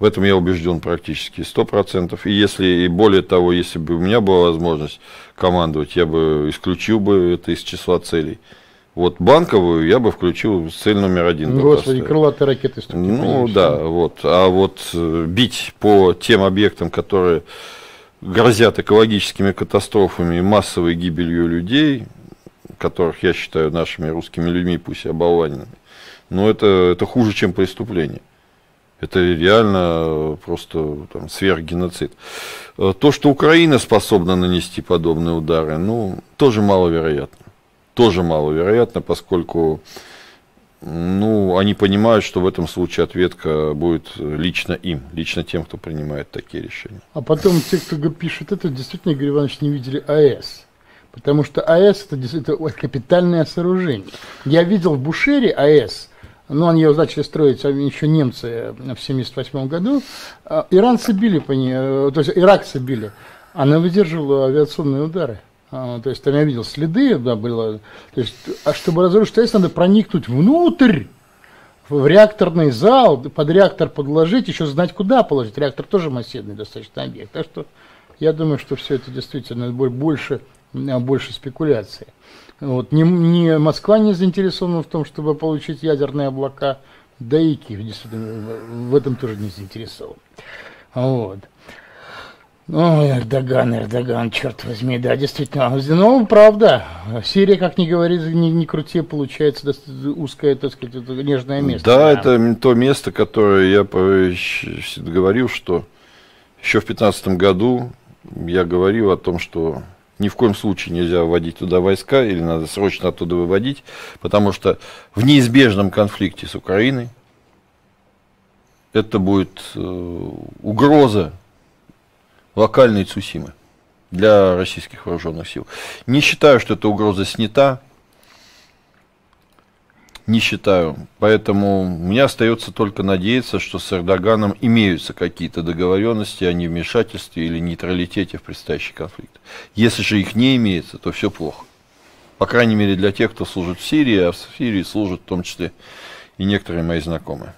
В этом я убежден практически сто процентов. И если, и более того, если бы у меня была возможность командовать, я бы исключил бы это из числа целей. Вот банковую я бы включил цель номер один. Господи, крылатые ракеты. Ну да, вот. А вот э, бить по тем объектам, которые грозят экологическими катастрофами и массовой гибелью людей, которых я считаю нашими русскими людьми, пусть и оболваненными, ну это, это хуже, чем преступление. Это реально просто там, сверхгеноцид. Э, то, что Украина способна нанести подобные удары, ну, тоже маловероятно. Тоже маловероятно, поскольку ну, они понимают, что в этом случае ответка будет лично им, лично тем, кто принимает такие решения. А потом те, кто пишет это, действительно, Игорь Иванович, не видели АЭС. Потому что АЭС это, это капитальное сооружение. Я видел в Бушере АЭС, ну, они ее начали строить еще немцы э, в 1978 году. А, иранцы били по ней, э, то есть иракцы били. Она выдерживала авиационные удары. А, то есть там я видел следы, да, было. То есть, а чтобы разрушить АЭС, надо проникнуть внутрь, в реакторный зал, под реактор подложить, еще знать, куда положить. Реактор тоже массивный достаточно объект. Так что я думаю, что все это действительно больше, больше спекуляции. Вот. Не, не, Москва не заинтересована в том, чтобы получить ядерные облака, да и Киев действительно в этом тоже не заинтересован. Вот. Ой, Эрдоган, Эрдоган, черт возьми, да, действительно. Ну, правда, Сирия, как ни говори, ни, ни крути, получается узкое, так сказать, нежное место. Да, да, это то место, которое я говорил, что еще в 2015 году я говорил о том, что ни в коем случае нельзя вводить туда войска или надо срочно оттуда выводить, потому что в неизбежном конфликте с Украиной это будет э, угроза локальной Цусимы для российских вооруженных сил. Не считаю, что эта угроза снята, не считаю. Поэтому мне остается только надеяться, что с Эрдоганом имеются какие-то договоренности о невмешательстве или нейтралитете в предстоящий конфликт. Если же их не имеется, то все плохо. По крайней мере для тех, кто служит в Сирии, а в Сирии служат в том числе и некоторые мои знакомые.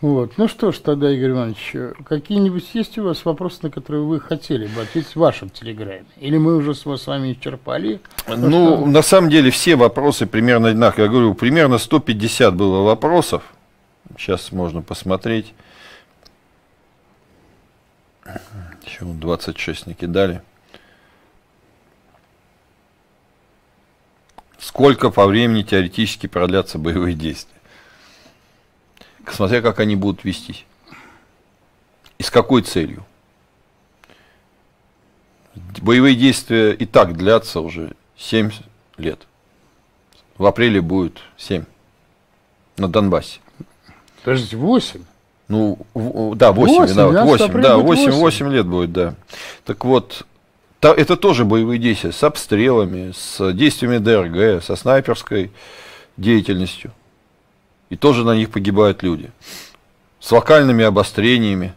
Вот. Ну что ж тогда, Игорь Иванович, какие-нибудь есть у вас вопросы, на которые вы хотели бы ответить в вашем телеграме? Или мы уже с вами исчерпали? Ну, что... на самом деле все вопросы примерно одинаковые. Я говорю, примерно 150 было вопросов. Сейчас можно посмотреть. Еще 26 накидали. Сколько по времени теоретически продлятся боевые действия? Смотря как они будут вестись. И с какой целью. Боевые действия и так длятся уже 7 лет. В апреле будет 7 на Донбассе. Подождите, 8? Ну, да, 8, 8 да, 8, да, 8, 8 лет будет, да. Так вот, Это тоже боевые действия с обстрелами, с действиями ДРГ, со снайперской деятельностью. И тоже на них погибают люди. С локальными обострениями.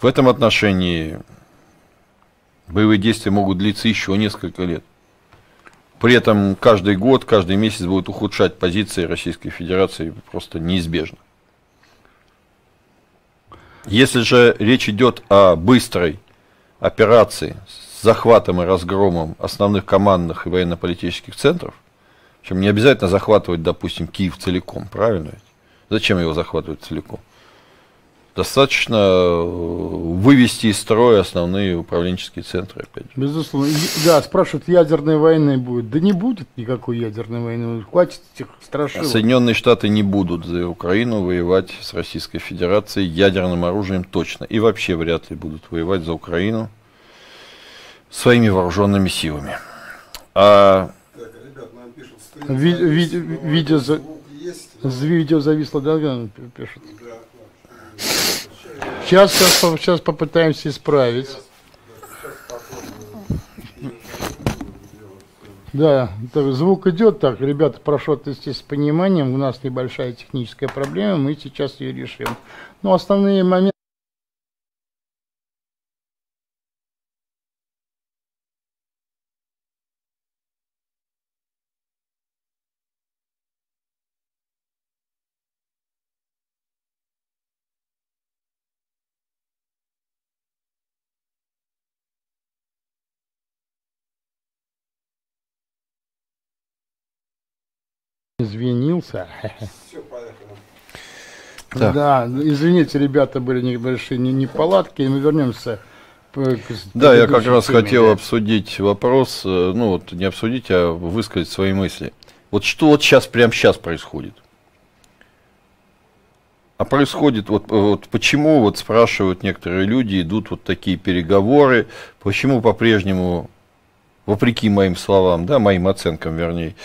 В этом отношении боевые действия могут длиться еще несколько лет. При этом каждый год, каждый месяц будет ухудшать позиции Российской Федерации просто неизбежно. Если же речь идет о быстрой операции с захватом и разгромом основных командных и военно-политических центров, причем не обязательно захватывать, допустим, Киев целиком, правильно? Зачем его захватывать целиком? достаточно э, вывести из строя основные управленческие центры, опять же. Безусловно. Да, спрашивают, ядерной войны будет. Да не будет никакой ядерной войны. Хватит этих страшилок. Соединенные Штаты не будут за Украину воевать с Российской Федерацией ядерным оружием точно. И вообще вряд ли будут воевать за Украину своими вооруженными силами. А... Так, ребят, нам пишут, ви- ви- видео, за... видео зависло, да, пишут? Сейчас, сейчас, сейчас попытаемся исправить. Да, звук идет. Так, ребята, прошу отнестись с пониманием. У нас небольшая техническая проблема, мы сейчас ее решим. Но основные моменты. Извинился. Все, Да. да, извините, ребята, были небольшие неполадки, и мы вернемся да, я как раз теме, хотел да. обсудить вопрос, э, ну вот не обсудить, а высказать свои мысли. Вот что вот сейчас, прямо сейчас происходит? А происходит, вот, вот почему, вот спрашивают некоторые люди, идут вот такие переговоры, почему по-прежнему, вопреки моим словам, да, моим оценкам вернее,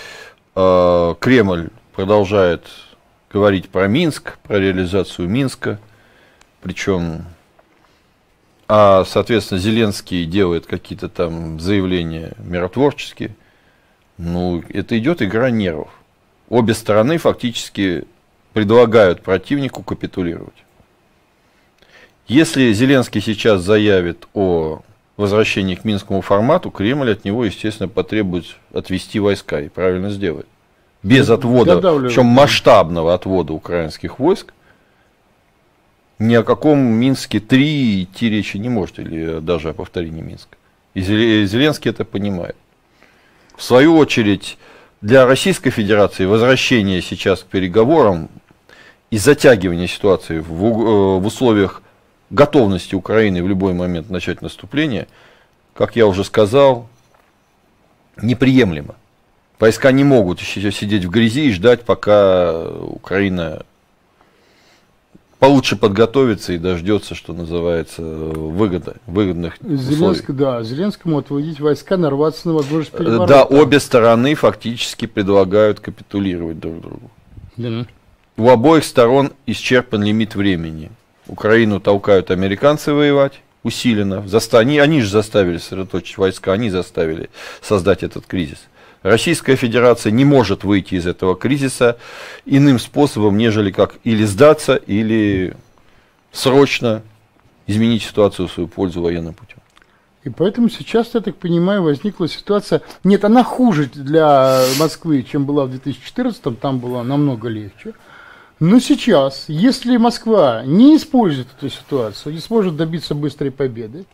Э, Кремль продолжает говорить про Минск, про реализацию Минска, причем, а, соответственно, Зеленский делает какие-то там заявления миротворческие. Ну, это идет игра нервов. Обе стороны фактически предлагают противнику капитулировать. Если Зеленский сейчас заявит о возвращении к минскому формату, Кремль от него, естественно, потребует отвести войска и правильно сделает. Без отвода, причем масштабного отвода украинских войск, ни о каком Минске 3 идти речи не может, или даже о повторении Минска. И Зеленский это понимает. В свою очередь, для Российской Федерации возвращение сейчас к переговорам и затягивание ситуации в, э, в условиях готовности Украины в любой момент начать наступление, как я уже сказал, неприемлемо. Войска не могут сидеть в грязи и ждать, пока Украина получше подготовится и дождется, что называется, выгода, выгодных Зеленск, условий. Да, Зеленскому отводить войска, нарваться на возможность э, переворота. Да, обе стороны фактически предлагают капитулировать друг другу. Да. У обоих сторон исчерпан лимит времени. Украину толкают американцы воевать усиленно. Они, они же заставили сосредоточить войска, они заставили создать этот кризис. Российская Федерация не может выйти из этого кризиса иным способом, нежели как или сдаться, или срочно изменить ситуацию в свою пользу военным путем. И поэтому сейчас, я так понимаю, возникла ситуация... Нет, она хуже для Москвы, чем была в 2014, там было намного легче. Но сейчас, если Москва не использует эту ситуацию, не сможет добиться быстрой победы,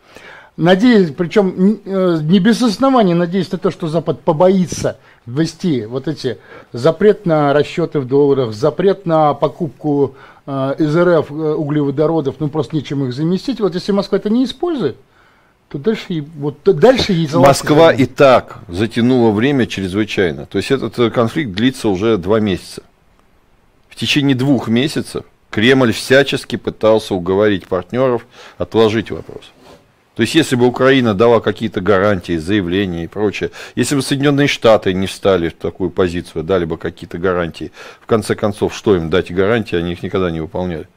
надеюсь, причем э, не без основания надеюсь на то, что Запад побоится ввести вот эти запрет на расчеты в долларах, запрет на покупку э, из РФ э, углеводородов, ну просто нечем их заместить. Вот если Москва это не использует, то дальше, вот, дальше ей Москва и так затянула время чрезвычайно. То есть этот конфликт длится уже два месяца. В течение двух месяцев Кремль всячески пытался уговорить партнеров отложить вопрос. То есть, если бы Украина дала какие-то гарантии, заявления и прочее, если бы Соединенные Штаты не встали в такую позицию, дали бы какие-то гарантии, в конце концов, что им дать гарантии, они их никогда не выполняли.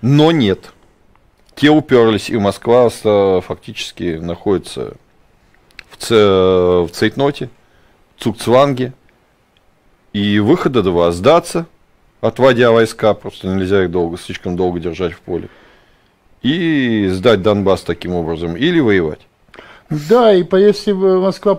Но нет. те уперлись, и Москва фактически находится в, ц... в цейтноте, Цукцванге, и выхода два – сдаться, отводя войска, просто нельзя их долго, слишком долго держать в поле, и сдать Донбасс таким образом, или воевать. Да, и если Москва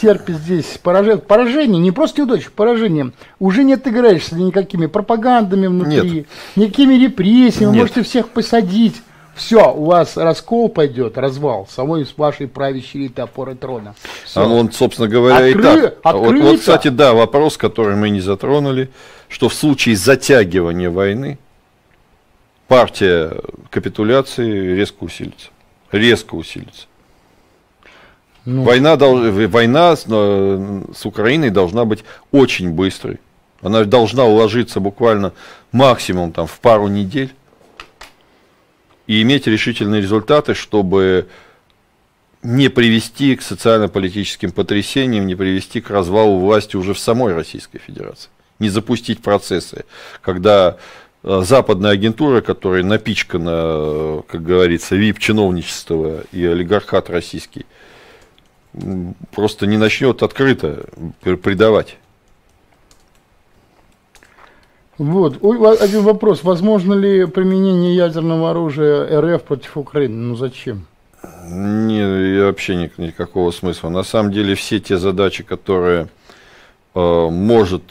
терпит здесь поражение, поражение, не просто неудачу, поражение, уже не отыграешься никакими пропагандами внутри, Нет. никакими репрессиями, Нет. можете всех посадить. Все, у вас раскол пойдет, развал самой вашей правящей элиты опоры трона. Все. А он, собственно говоря, Откры... и так. Вот, вот, кстати, да, вопрос, который мы не затронули, что в случае затягивания войны партия капитуляции резко усилится. Резко усилится. Ну. Война, война с, э, с Украиной должна быть очень быстрой. Она должна уложиться буквально максимум там, в пару недель и иметь решительные результаты, чтобы не привести к социально-политическим потрясениям, не привести к развалу власти уже в самой Российской Федерации. Не запустить процессы, когда э, западная агентура, которая напичкана, э, как говорится, вип-чиновничество и олигархат российский – просто не начнет открыто предавать. Вот, один вопрос. Возможно ли применение ядерного оружия РФ против Украины? Ну зачем? Не, вообще нет никакого смысла. На самом деле все те задачи, которые э, может,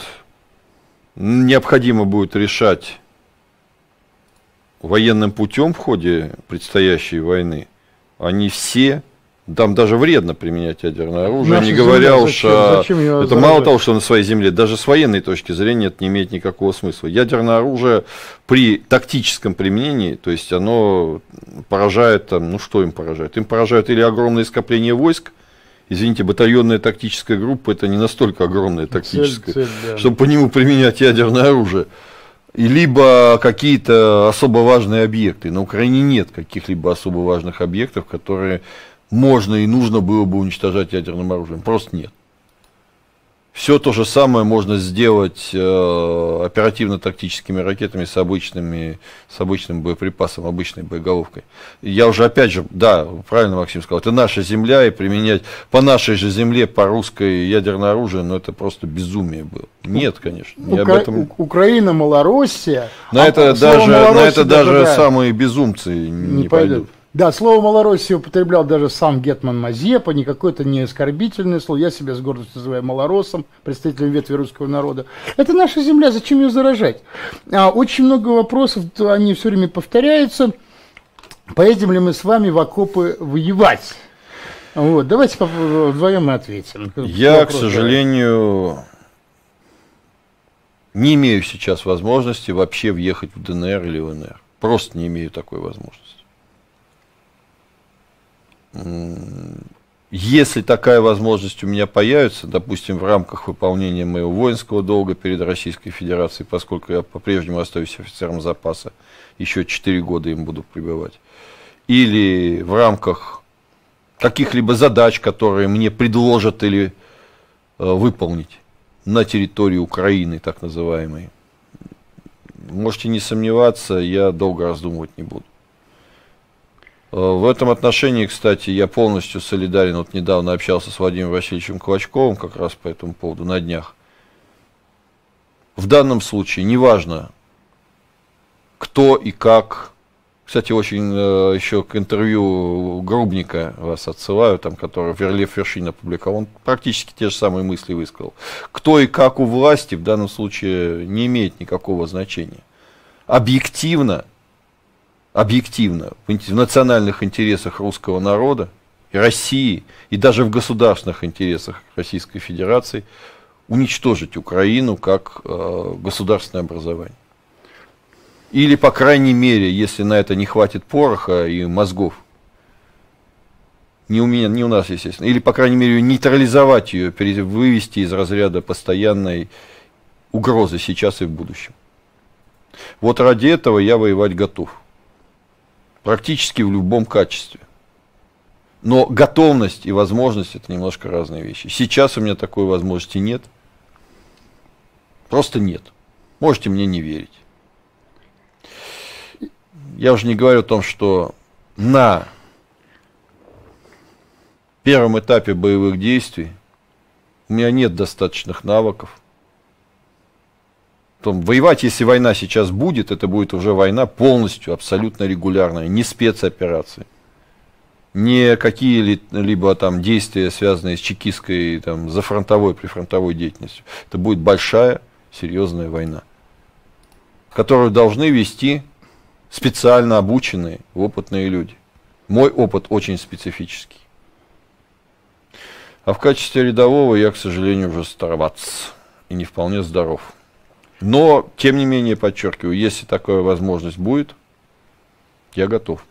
необходимо будет решать военным путем в ходе предстоящей войны, они все там даже вредно применять ядерное оружие, Наша не говоря земля, уж о... Зачем это заражать? мало того, что на своей земле, даже с военной точки зрения это не имеет никакого смысла. Ядерное оружие при тактическом применении, то есть оно поражает, там, ну что им поражает? Им поражают или огромное скопление войск, извините, батальонная тактическая группа это не настолько огромная тактическая, цель, цель, да. чтобы по нему применять ядерное оружие. И либо какие-то особо важные объекты. На Украине нет каких-либо особо важных объектов, которые можно и нужно было бы уничтожать ядерным оружием. Просто нет. Все то же самое можно сделать э, оперативно-тактическими ракетами с, обычными, с обычным боеприпасом, обычной боеголовкой. Я уже опять же, да, правильно Максим сказал, это наша земля, и применять по нашей же земле, по русской ядерное оружие, ну это просто безумие было. Нет, конечно. Не Укра... об этом... Украина, Малороссия. На а это даже, на это даже самые безумцы не, не пойдут. пойдут. Да, слово Малороссия употреблял даже сам Гетман Мазепа, не какое-то не оскорбительное слово. Я себя с гордостью называю малоросом, представителем ветви русского народа. Это наша земля, зачем ее заражать? А, очень много вопросов, они все время повторяются. Поедем ли мы с вами в окопы воевать? Вот, давайте вдвоем мы ответим. Я, Вопрос, к сожалению, не имею сейчас возможности вообще въехать в ДНР или ВНР. Просто не имею такой возможности. Если такая возможность у меня появится, допустим, в рамках выполнения моего воинского долга перед Российской Федерацией, поскольку я по-прежнему остаюсь офицером запаса, еще 4 года им буду пребывать, или в рамках каких-либо задач, которые мне предложат или э, выполнить на территории Украины, так называемой, можете не сомневаться, я долго раздумывать не буду. Э, в этом отношении, кстати, я полностью солидарен. Вот недавно общался с Владимиром Васильевичем Клочковым как раз по этому поводу на днях. В данном случае неважно, кто и как. Кстати, очень э, еще к интервью Грубника вас отсылаю, там, который Верлев Вершин опубликовал. Он практически те же самые мысли высказал. Кто и как у власти в данном случае не имеет никакого значения. Объективно объективно в национальных интересах русского народа и России, и даже в государственных интересах Российской Федерации уничтожить Украину как э, государственное образование. Или, по крайней мере, если на это не хватит пороха и мозгов, не у меня, не у нас, естественно, или, по крайней мере, нейтрализовать ее, вывести из разряда постоянной угрозы сейчас и в будущем. Вот ради этого я воевать готов практически в любом качестве. Но готовность и возможность это немножко разные вещи. Сейчас у меня такой возможности нет. Просто нет. Можете мне не верить. я уже не говорю о том, что на первом этапе боевых действий у меня нет достаточных навыков. Том, воевать, если война сейчас будет, это будет уже война полностью, абсолютно регулярная, не спецоперации, не какие-либо там действия, связанные с чекистской, там, зафронтовой, прифронтовой деятельностью. Это будет большая, серьезная война, которую должны вести специально обученные, опытные люди. Мой опыт очень специфический. А в качестве рядового я, к сожалению, уже староват и не вполне здоров. Но, тем не менее, подчеркиваю, если такая возможность будет, я готов.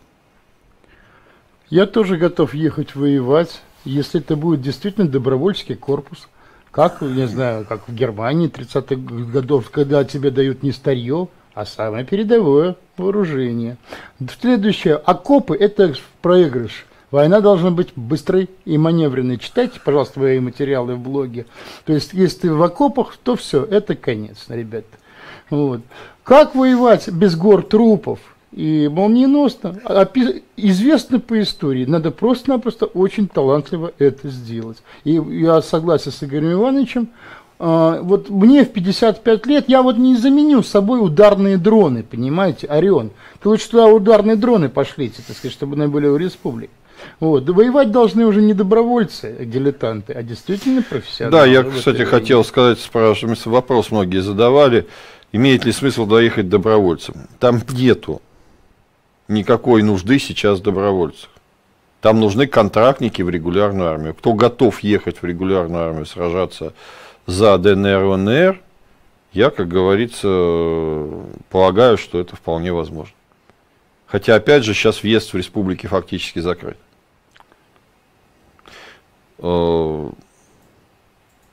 Я тоже готов ехать воевать, если это будет действительно добровольческий корпус. Как, не знаю, как в Германии 30-х годов, когда тебе дают не старье, а самое передовое вооружение. Следующее. Окопы – это проигрыш. Война должна быть быстрой и маневренной. Читайте, пожалуйста, мои материалы в блоге. То есть, если ты в окопах, то все, это конец, ребят. Вот. Как воевать без гор трупов? И молниеносно, известно по истории, надо просто-напросто очень талантливо это сделать. И я согласен с Игорем Ивановичем, а, вот мне в 55 лет, я вот не заменю с собой ударные дроны, понимаете, Орион. Ты лучше туда ударные дроны пошлите, так сказать, чтобы они были у республики. Вот. Воевать должны уже не добровольцы, а дилетанты, а действительно профессионалы. Да, я, кстати, хотел сказать, спрашивается, вопрос многие задавали, имеет ли смысл доехать добровольцем. Там нету никакой нужды сейчас добровольцев. Там нужны контрактники в регулярную армию. Кто готов ехать в регулярную армию, сражаться за ДНР, ЛНР, я, как говорится, полагаю, что это вполне возможно. Хотя, опять же, сейчас въезд в республике фактически закрыт. Э,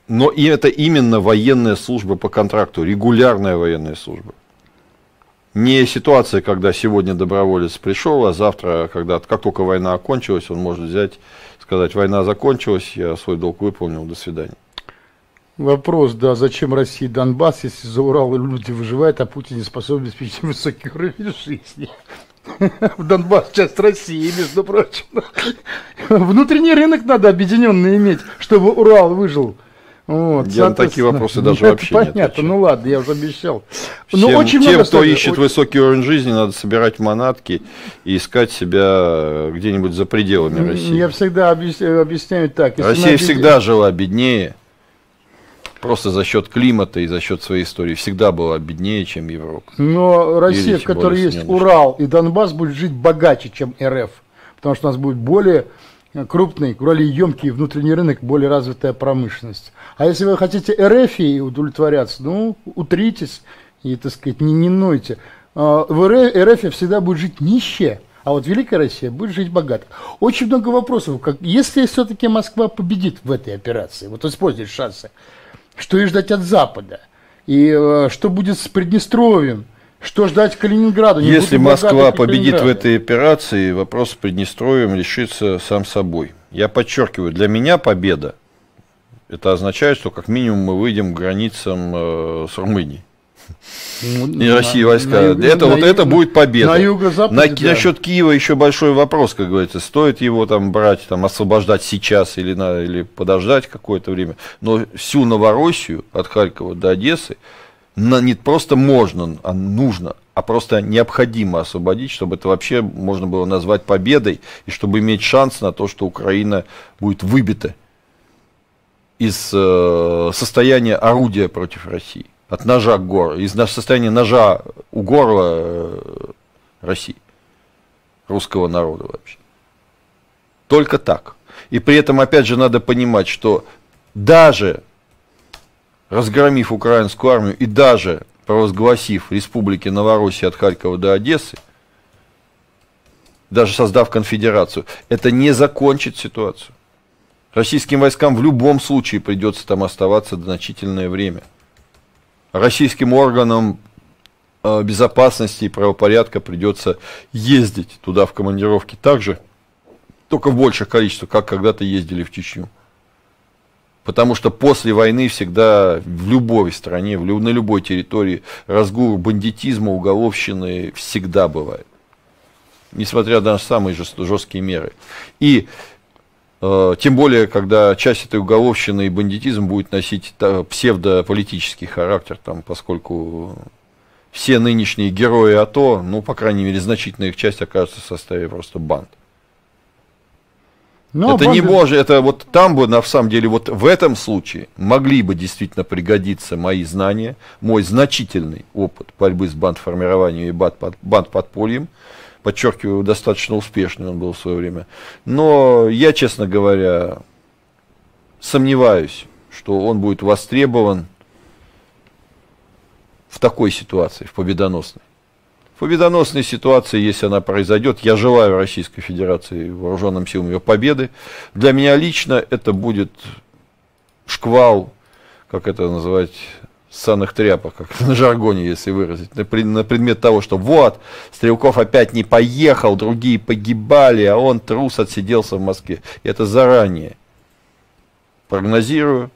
но и это именно военная служба по контракту, регулярная военная служба. Не ситуация, когда сегодня доброволец пришел, а завтра, когда, как только война окончилась, он может взять, сказать, война закончилась, я свой долг выполнил, до свидания. Вопрос, да, зачем России Донбасс, если за Урал люди выживают, а Путин не способен обеспечить высокий уровень жизни? [laughs] В Донбасс часть России, между прочим. Внутренний рынок надо объединенный иметь, чтобы Урал выжил. Вот, я на такие вопросы даже ну, вообще понятно, не Понятно, ну ладно, я уже обещал. Но Всем, очень тем, много кто ищет очень... высокий уровень жизни, надо собирать манатки и искать себя где-нибудь за пределами России. Я всегда объясняю так. Россия объясняю... всегда жила беднее просто за счет климата и за счет своей истории всегда была беднее, чем Европа. Но Россия, Или, в которой есть Урал и Донбасс, будет жить богаче, чем РФ. Потому что у нас будет более крупный, более емкий внутренний рынок, более развитая промышленность. А если вы хотите РФ и удовлетворяться, ну, утритесь и, так сказать, не, не нойте. А, в РФ всегда будет жить нищие, а вот Великая Россия будет жить богато. Очень много вопросов. Как, если все-таки Москва победит в этой операции, вот использует шансы, что и ждать от Запада, и э, что будет с Приднестровьем, что ждать Калининграду. Не Если Москва победит в этой операции, вопрос с Приднестровьем решится сам собой. Я подчеркиваю, для меня победа, это означает, что как минимум мы выйдем к границам э, с Румынией. Ну, и России войска. На, это, на, вот это будет победа. На юго-западе. На, да. Насчет Киева еще большой вопрос, как говорится. Стоит его там брать, там, освобождать сейчас или, на, или подождать какое-то время. Но всю Новороссию от Харькова до Одессы на, не просто можно, а нужно, а просто необходимо освободить, чтобы это вообще можно было назвать победой, и чтобы иметь шанс на то, что Украина будет выбита из э, состояния орудия против России от ножа к горлу, из состояния ножа у горла э, России, русского народа вообще. Только так. И при этом, опять же, надо понимать, что даже разгромив украинскую армию и даже провозгласив республики Новороссии от Харькова до Одессы, даже создав конфедерацию, это не закончит ситуацию. Российским войскам в любом случае придется там оставаться значительное время – российским органам э, безопасности и правопорядка придется ездить туда в командировки также, только в больших количествах, как когда-то ездили в Чечню. Потому что после войны всегда в любой стране, в, на любой территории разгул бандитизма, уголовщины всегда бывает. несмотря на самые жесткие меры. И тем более, когда часть этой уголовщины и бандитизм будет носить псевдополитический характер, там, поскольку все нынешние герои АТО, ну, по крайней мере, значительная их часть окажется в составе просто банд. Но ну, это банды... не боже, это вот там бы, на самом деле, вот в этом случае могли бы действительно пригодиться мои знания, мой значительный опыт борьбы с бандформированием и банд-подпольем, подчеркиваю, достаточно успешный он был в свое время. Но я, честно говоря, сомневаюсь, что он будет востребован в такой ситуации, в победоносной. В победоносной ситуации, если она произойдет, я желаю Российской Федерации вооруженным силам ее победы. Для меня лично это будет шквал, как это называть, санных тряпок, как [laughs] на жаргоне, если выразить, на, на предмет того, что вот, Стрелков опять не поехал, другие погибали, а он трус отсиделся в Москве. Это заранее прогнозирую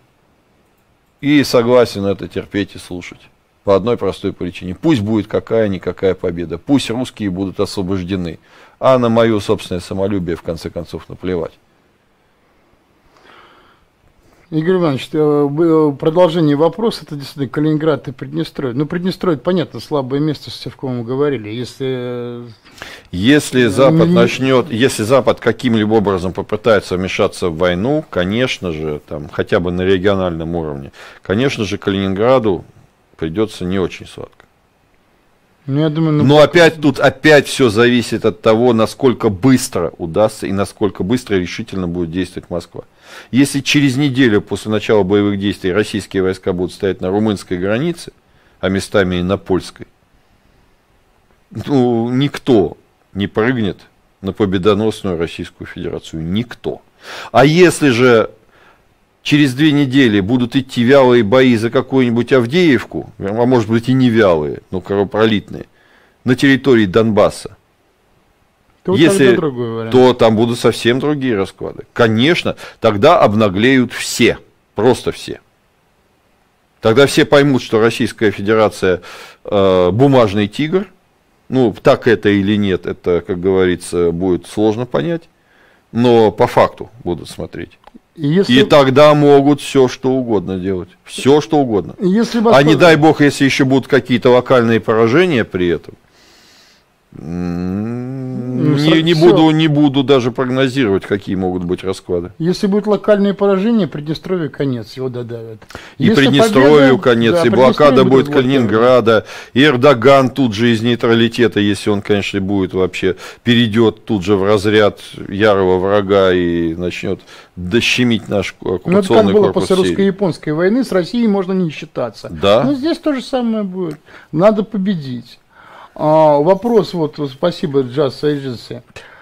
и согласен это терпеть и слушать. По одной простой причине. Пусть будет какая-никакая победа. Пусть русские будут освобождены. А на мое собственное самолюбие, в конце концов, наплевать. Игорь Иванович, э, э, продолжение вопроса, это действительно Калининград и Приднестровье. Ну, Приднестровье, понятно, слабое место, с Севковым мы говорили. Если... Если Запад не... начнет, если Запад каким-либо образом попытается вмешаться в войну, конечно же, там, хотя бы на региональном уровне, конечно же, Калининграду придется не очень сладко. Ну, я думаю, ну... Но опять тут опять все зависит от того, насколько быстро удастся и насколько быстро и решительно будет действовать Москва. Если через неделю после начала боевых действий российские войска будут стоять на румынской границе, а местами и на польской, ну, никто не прыгнет на победоносную Российскую Федерацию. Никто. А если же через две недели будут идти вялые бои за какую-нибудь Авдеевку, а может быть и не вялые, но кровопролитные, на территории Донбасса, то, Если, то там будут совсем другие расклады. Конечно, тогда обнаглеют все, просто все. Тогда все поймут, что Российская Федерация э, бумажный тигр. Ну, так это или нет, это, как говорится, будет сложно понять. Но по факту будут смотреть. Если... И тогда могут все что угодно делать. Все что угодно. Если Москва... А не дай бог, если еще будут какие-то локальные поражения при этом. Ну, не, не, буду, не буду даже прогнозировать, какие могут быть расклады. Если будет локальное поражение, Приднестровье конец, его додавят. И Если Приднестровью победа, конец, да, и блокада будет Калининграда, и Эрдоган тут же из нейтралитета, если он, конечно, будет вообще, перейдет тут же в разряд ярого врага и начнет дощемить наш оккупационный Ну, это как было после русско-японской войны, с Россией можно не считаться. Да. Но здесь то же самое будет. Надо победить. А, вопрос, вот, спасибо, Jazz Agency.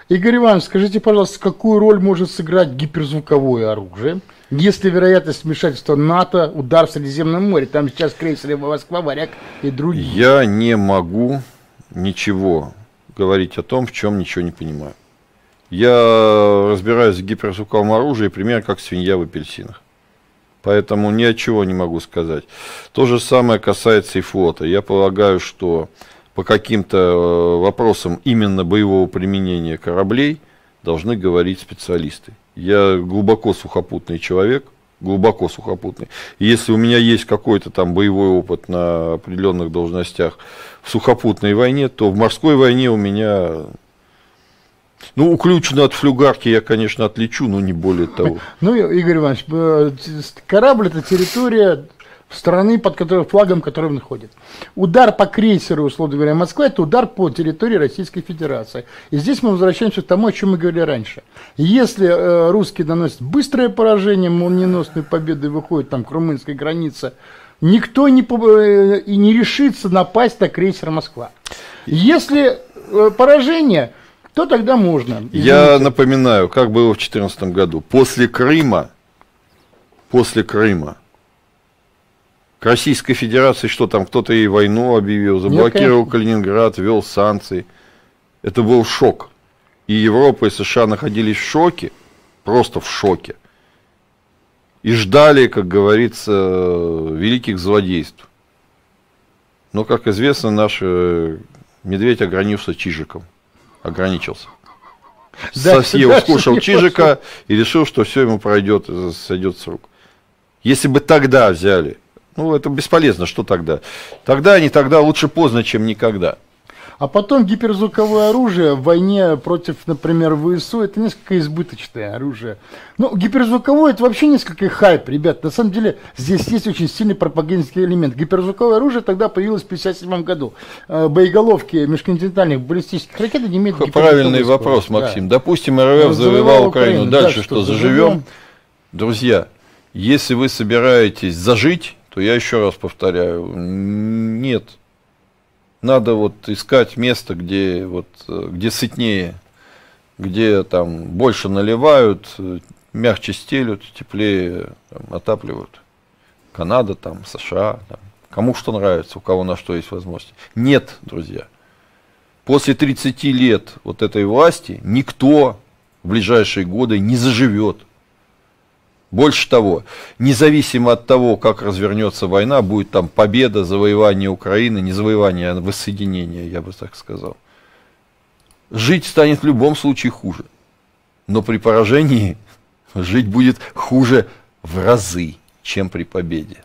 Игорь Иванович, скажите, пожалуйста, какую роль может сыграть гиперзвуковое оружие, если вероятность вмешательства НАТО, удар в Средиземном море, там сейчас крейсеры Москва, Варяг и другие? Я не могу ничего говорить о том, в чем ничего не понимаю. Я разбираюсь в гиперзвуковом оружии примерно как свинья в апельсинах. Поэтому ни от чего не могу сказать. То же самое касается и флота. Я полагаю, что по каким-то э, вопросам именно боевого применения кораблей должны говорить специалисты. Я глубоко сухопутный человек, глубоко сухопутный. И если у меня есть какой-то там боевой опыт на определенных должностях в сухопутной войне, то в морской войне у меня ну, уключено от флюгарки я, конечно, отличу, но не более того. Ну, Игорь Иванович, э, корабль это территория страны, под которым, флагом которым находит. Удар по крейсеру, условно говоря, Москва, это удар по территории Российской Федерации. И здесь мы возвращаемся к тому, о чем мы говорили раньше. Если э, русские наносят быстрое поражение, молниеносную победу и выходят там к румынской границе, никто не, э, и не решится напасть на крейсер Москва. Если э, поражение, то тогда можно. Извините. Я напоминаю, как было в 2014 году. После Крыма, после Крыма, к Российской Федерации, что там, кто-то и войну объявил, заблокировал Нет, Калининград, ввел санкции. Это был шок. И Европа и США находились в шоке, просто в шоке. И ждали, как говорится, великих злодейств. Но, как известно, наш э, медведь ограничился чижиком. ограничился. [laughs] Да, скушал [laughs] чижика и решил, что все ему пройдет, сойдет с рук. Если бы тогда взяли, ну это бесполезно, что тогда? Тогда, не тогда, лучше поздно, чем никогда. А потом гиперзвуковое оружие в войне против, например, ВСУ, это несколько избыточное оружие. Ну, гиперзвуковое это вообще несколько хайп, ребят. На самом деле здесь есть очень сильный пропагандистский элемент. Гиперзвуковое оружие тогда появилось в 1957 году. Э, боеголовки межконтинентальных баллистических ракет не имеют Правильный вопрос, Максим. Да. Допустим, РФ завоевал Украину. Украину. Дальше да, что, что, заживем? Друзья, если вы собираетесь зажить, то я еще раз повторяю, нет, надо вот искать место, где, вот, где сытнее, где там больше наливают, мягче стелют, теплее там, отапливают. Канада, там, США, там, кому что нравится, у кого на что есть возможность. Нет, друзья. После 30 лет вот этой власти никто в ближайшие годы не заживет. Больше того, независимо от того, как развернется война, будет там победа, завоевание Украины, не завоевание, а воссоединение, я бы так сказал. Жить станет в любом случае хуже. Но при поражении жить будет хуже в разы, чем при победе.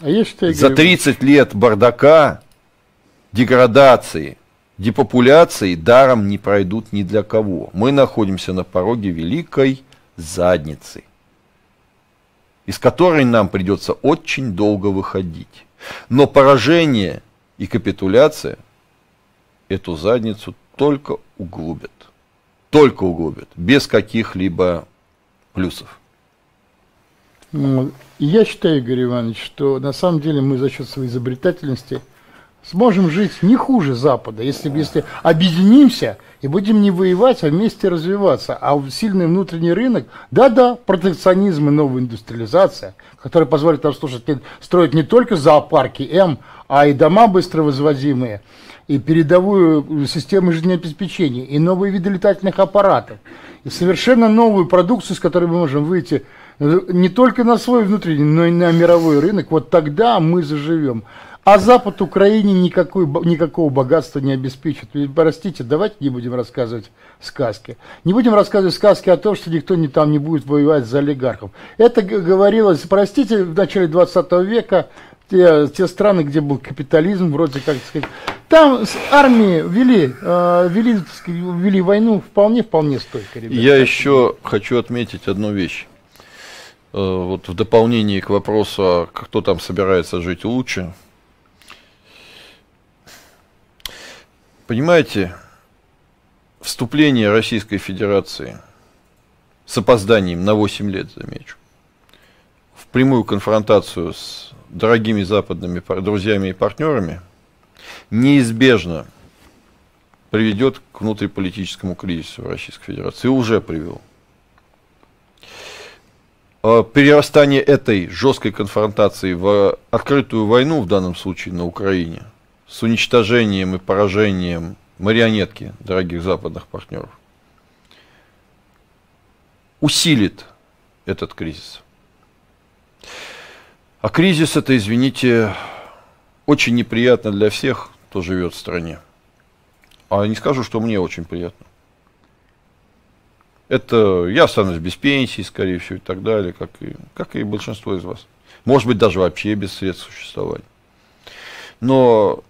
А считаю, За 30 лет бардака, деградации, депопуляции даром не пройдут ни для кого. Мы находимся на пороге великой задницы из которой нам придется очень долго выходить. Но поражение и капитуляция эту задницу только углубят. Только углубят, без каких-либо плюсов. Ну, я считаю, Игорь Иванович, что на самом деле мы за счет своей изобретательности сможем жить не хуже Запада, если, если объединимся и будем не воевать, а вместе развиваться. А сильный внутренний рынок, да-да, протекционизм и новая индустриализация, которая позволит нам слушать, строить не только зоопарки М, а и дома быстро возводимые, и передовую систему жизнеобеспечения, и новые виды летательных аппаратов, и совершенно новую продукцию, с которой мы можем выйти э, не только на свой внутренний, но и на мировой рынок, вот тогда мы заживем. А Запад Украине никакой, никакого богатства не обеспечит. Простите, давайте не будем рассказывать сказки. Не будем рассказывать сказки о том, что никто не, там не будет воевать за олигархов. Это говорилось, простите, в начале 20 века, те, те страны, где был капитализм, вроде как сказать, там армии вели, э, вели, вели войну вполне-вполне стойко. Ребята. Я еще хочу отметить одну вещь. Э, вот в дополнение к вопросу, а кто там собирается жить лучше, Понимаете, вступление Российской Федерации с опозданием на 8 лет, замечу, в прямую конфронтацию с дорогими западными друзьями и партнерами неизбежно приведет к внутриполитическому кризису в Российской Федерации. И уже привел. А перерастание этой жесткой конфронтации в открытую войну, в данном случае на Украине, с уничтожением и поражением марионетки дорогих западных партнеров усилит этот кризис. А кризис это, извините, очень неприятно для всех, кто живет в стране. А не скажу, что мне очень приятно. Это я останусь без пенсии, скорее всего, и так далее, как и, как и большинство из вас. Может быть, даже вообще без средств существования. Но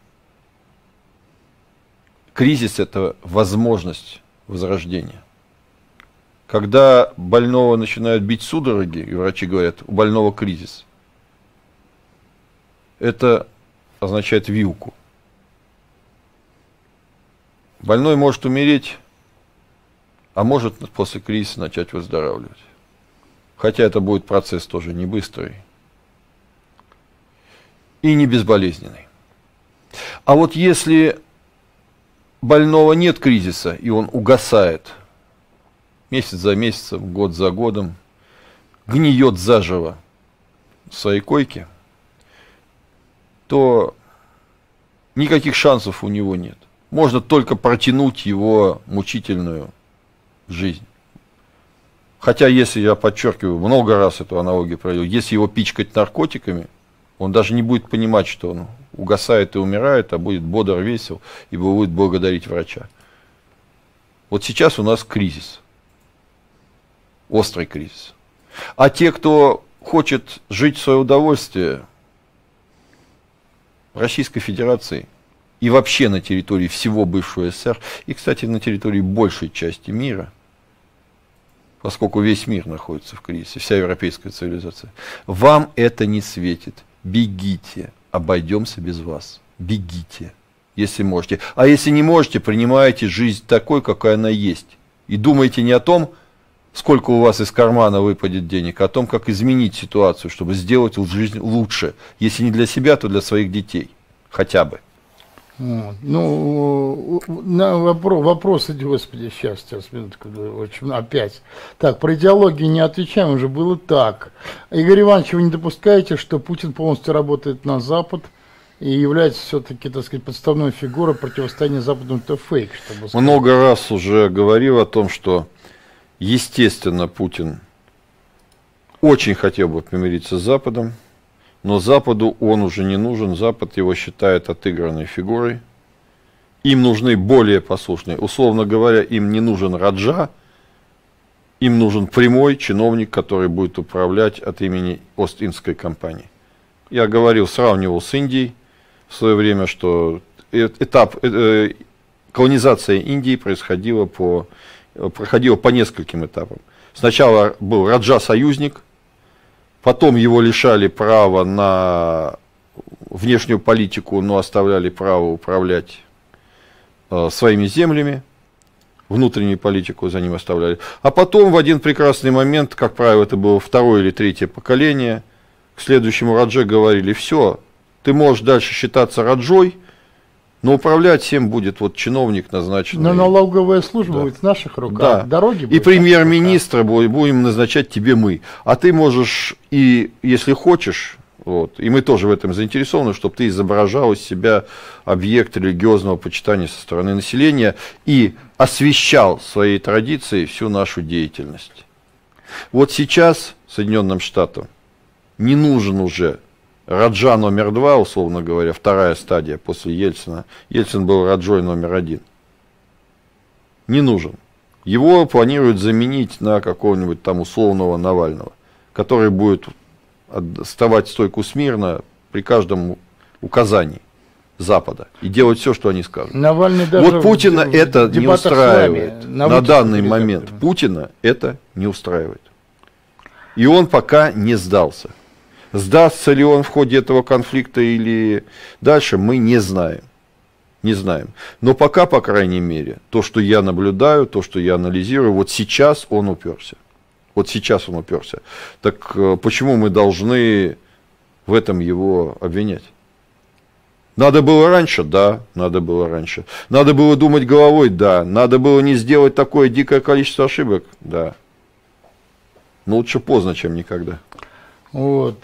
кризис – это возможность возрождения. Когда больного начинают бить судороги, и врачи говорят, у больного кризис, это означает вилку. Больной может умереть, а может после кризиса начать выздоравливать. Хотя это будет процесс тоже не быстрый и не безболезненный. А вот если больного нет кризиса, и он угасает месяц за месяцем, год за годом, гниет заживо в своей койке, то никаких шансов у него нет. Можно только протянуть его мучительную жизнь. Хотя, если я подчеркиваю, много раз эту аналогию провел, если его пичкать наркотиками, он даже не будет понимать, что он угасает и умирает, а будет бодр, весел и будет благодарить врача. Вот сейчас у нас кризис. Острый кризис. А те, кто хочет жить в свое удовольствие Российской Федерации и вообще на территории всего бывшего СССР, и, кстати, на территории большей части мира, поскольку весь мир находится в кризисе, вся европейская цивилизация, вам это не светит. Бегите, обойдемся без вас. Бегите, если можете. А если не можете, принимайте жизнь такой, какая она есть. И думайте не о том, сколько у вас из кармана выпадет денег, а о том, как изменить ситуацию, чтобы сделать жизнь лучше. Если не для себя, то для своих детей. Хотя бы. Ну, на вопрос, вопросы, господи, сейчас, сейчас, минутку, очень, опять. Так, про идеологию не отвечаем, уже было так. Игорь Иванович, вы не допускаете, что Путин полностью работает на Запад и является все-таки, так сказать, подставной фигурой противостояния Западу, это фейк, чтобы сказать. Много раз уже говорил о том, что Естественно, Путин очень хотел бы помириться с Западом, но Западу он уже не нужен. Запад его считает отыгранной фигурой. Им нужны более послушные. Условно говоря, им не нужен Раджа, им нужен прямой чиновник, который будет управлять от имени Ост-Индской компании. Я говорил, сравнивал с Индией в свое время, что э, этап э, колонизация Индии происходила по проходила по нескольким этапам. Сначала был Раджа-союзник, потом его лишали права на внешнюю политику, но оставляли право управлять э, своими землями, внутреннюю политику за ним оставляли. А потом в один прекрасный момент, как правило, это было второе или третье поколение, к следующему Радже говорили, все, ты можешь дальше считаться Раджой, но управлять всем будет вот чиновник назначенный. Но налоговая служба да. будет в наших руках. Да. Дороги И премьер-министра будем назначать тебе мы. А ты можешь, и если хочешь, вот, и мы тоже в этом заинтересованы, чтобы ты изображал из себя объект религиозного почитания со стороны населения и освещал своей традицией всю нашу деятельность. Вот сейчас Соединенным Штатам не нужен уже Раджа номер два, условно говоря, вторая стадия после Ельцина. Ельцин был Раджой номер один. Не нужен. Его планируют заменить на какого-нибудь там условного Навального, который будет вставать стойку смирно при каждом указании Запада и делать все, что они скажут. Навальный даже вот Путина в, это не устраивает. На, на данный момент Путина это не устраивает. И он пока не сдался. Сдастся ли он в ходе этого конфликта или дальше, мы не знаем. Не знаем. Но пока, по крайней мере, то, что я наблюдаю, то, что я анализирую, вот сейчас он уперся. Вот сейчас он уперся. Так э, почему мы должны в этом его обвинять? Надо было раньше? Да, надо было раньше. Надо было думать головой? Да. Надо было не сделать такое дикое количество ошибок? Да. Но лучше поздно, чем никогда. Вот.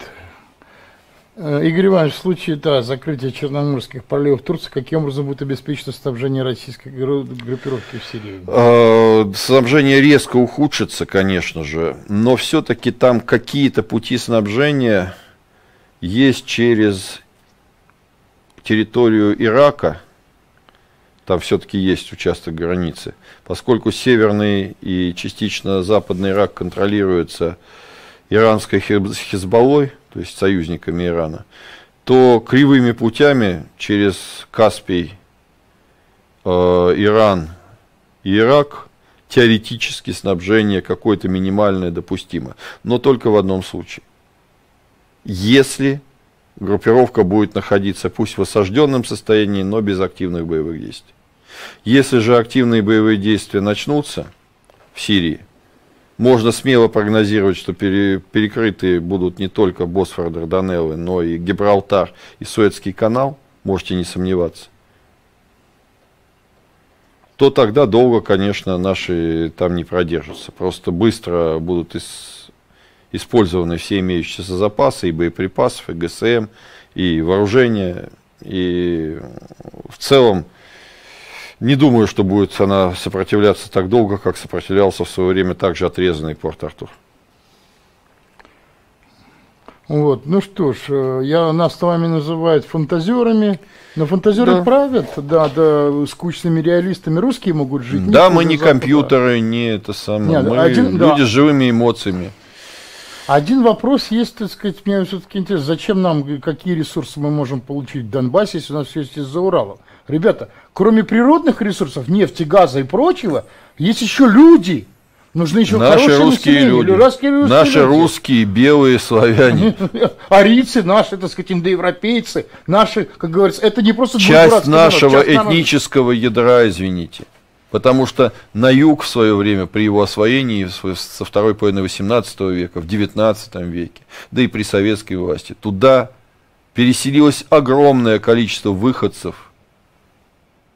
Э, Игорь Иванович, в случае да, закрытия черноморских проливов Турции, каким образом будет обеспечено снабжение российской группировки в Сирии? Э, снабжение резко ухудшится, конечно же, но все-таки там какие-то пути снабжения есть через территорию Ирака, там все-таки есть участок границы, поскольку северный и частично западный Ирак контролируется иранской хизбаллой, то есть союзниками Ирана, то кривыми путями через Каспий, э, Иран и Ирак теоретически снабжение какое-то минимальное допустимо, но только в одном случае. Если группировка будет находиться пусть в осажденном состоянии, но без активных боевых действий. Если же активные боевые действия начнутся в Сирии, можно смело прогнозировать, что пере, перекрыты будут не только Босфор, Дарданеллы, но и Гибралтар и Суэцкий канал, можете не сомневаться. То тогда долго, конечно, наши там не продержатся. Просто быстро будут из, использованы все имеющиеся запасы и боеприпасов, и ГСМ, и вооружения, и в целом не думаю, что будет она сопротивляться так долго, как сопротивлялся в свое время также отрезанный Порт-Артур. Вот, ну что ж, э, я, нас с вами называют фантазерами, но фантазеры да. правят, да, да, скучными реалистами русские могут жить. Да, мы не Запада. компьютеры, не это самое, Нет, мы один, люди да. с живыми эмоциями. Один вопрос есть, так сказать, мне все-таки интересно, зачем нам, какие ресурсы мы можем получить в Донбассе, если у нас все есть из-за Урала? Ребята, кроме природных ресурсов, нефти, газа и прочего, есть еще люди, Нужны еще наши русские люди, русские, русские наши люди. русские белые славяне, [laughs] арийцы, наши, так сказать, индоевропейцы, наши, как говорится, это не просто часть нашего народ, часть этнического народ. ядра, извините. Потому что на юг в свое время, при его освоении со второй половины 18 века, в 19 веке, да и при советской власти, туда переселилось огромное количество выходцев,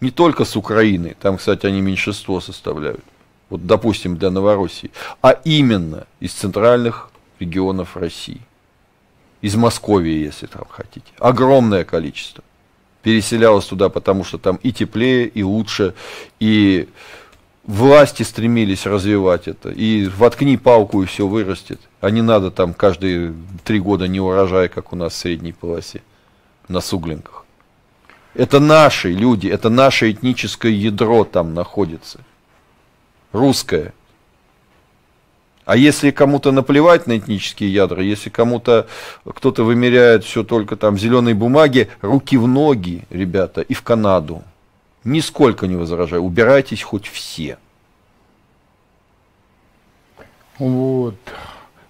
не только с Украины, там, кстати, они меньшинство составляют, вот, допустим, для Новороссии, а именно из центральных регионов России. Из Московии, если там хотите. Огромное количество. Переселялось туда, потому что там и теплее, и лучше, и власти стремились развивать это. И воткни палку, и все вырастет. А не надо там каждые три года не урожай, как у нас в средней полосе, на суглинках. Это наши люди, это наше этническое ядро там находится русское. А если кому-то наплевать на этнические ядра, если кому-то кто-то вымеряет все только там в зеленой бумаге, руки в ноги, ребята, и в Канаду. Нисколько не возражаю. Убирайтесь хоть все. Вот.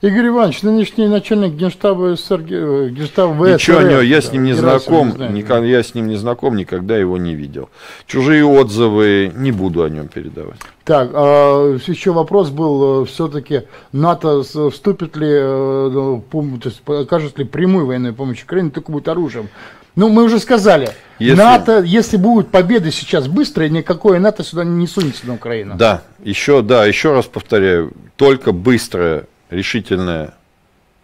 Игорь Иванович, нынешний начальник генштаба СССР, э, генштаба. Ничего, РФ, я с ним не знаком, не никогда, я с ним не знаком, никогда его не видел. Чужие отзывы не буду о нем передавать. Так, а, еще вопрос был, э, все-таки НАТО вступит ли, э, ну, то есть окажет ли прямую военную помощь Украине, только будет оружием. Ну, мы уже сказали, если... НАТО, если будут победы сейчас быстрые, никакое НАТО сюда не сунется на Украину. Да, еще, да, еще раз повторяю, только быстрое решительная,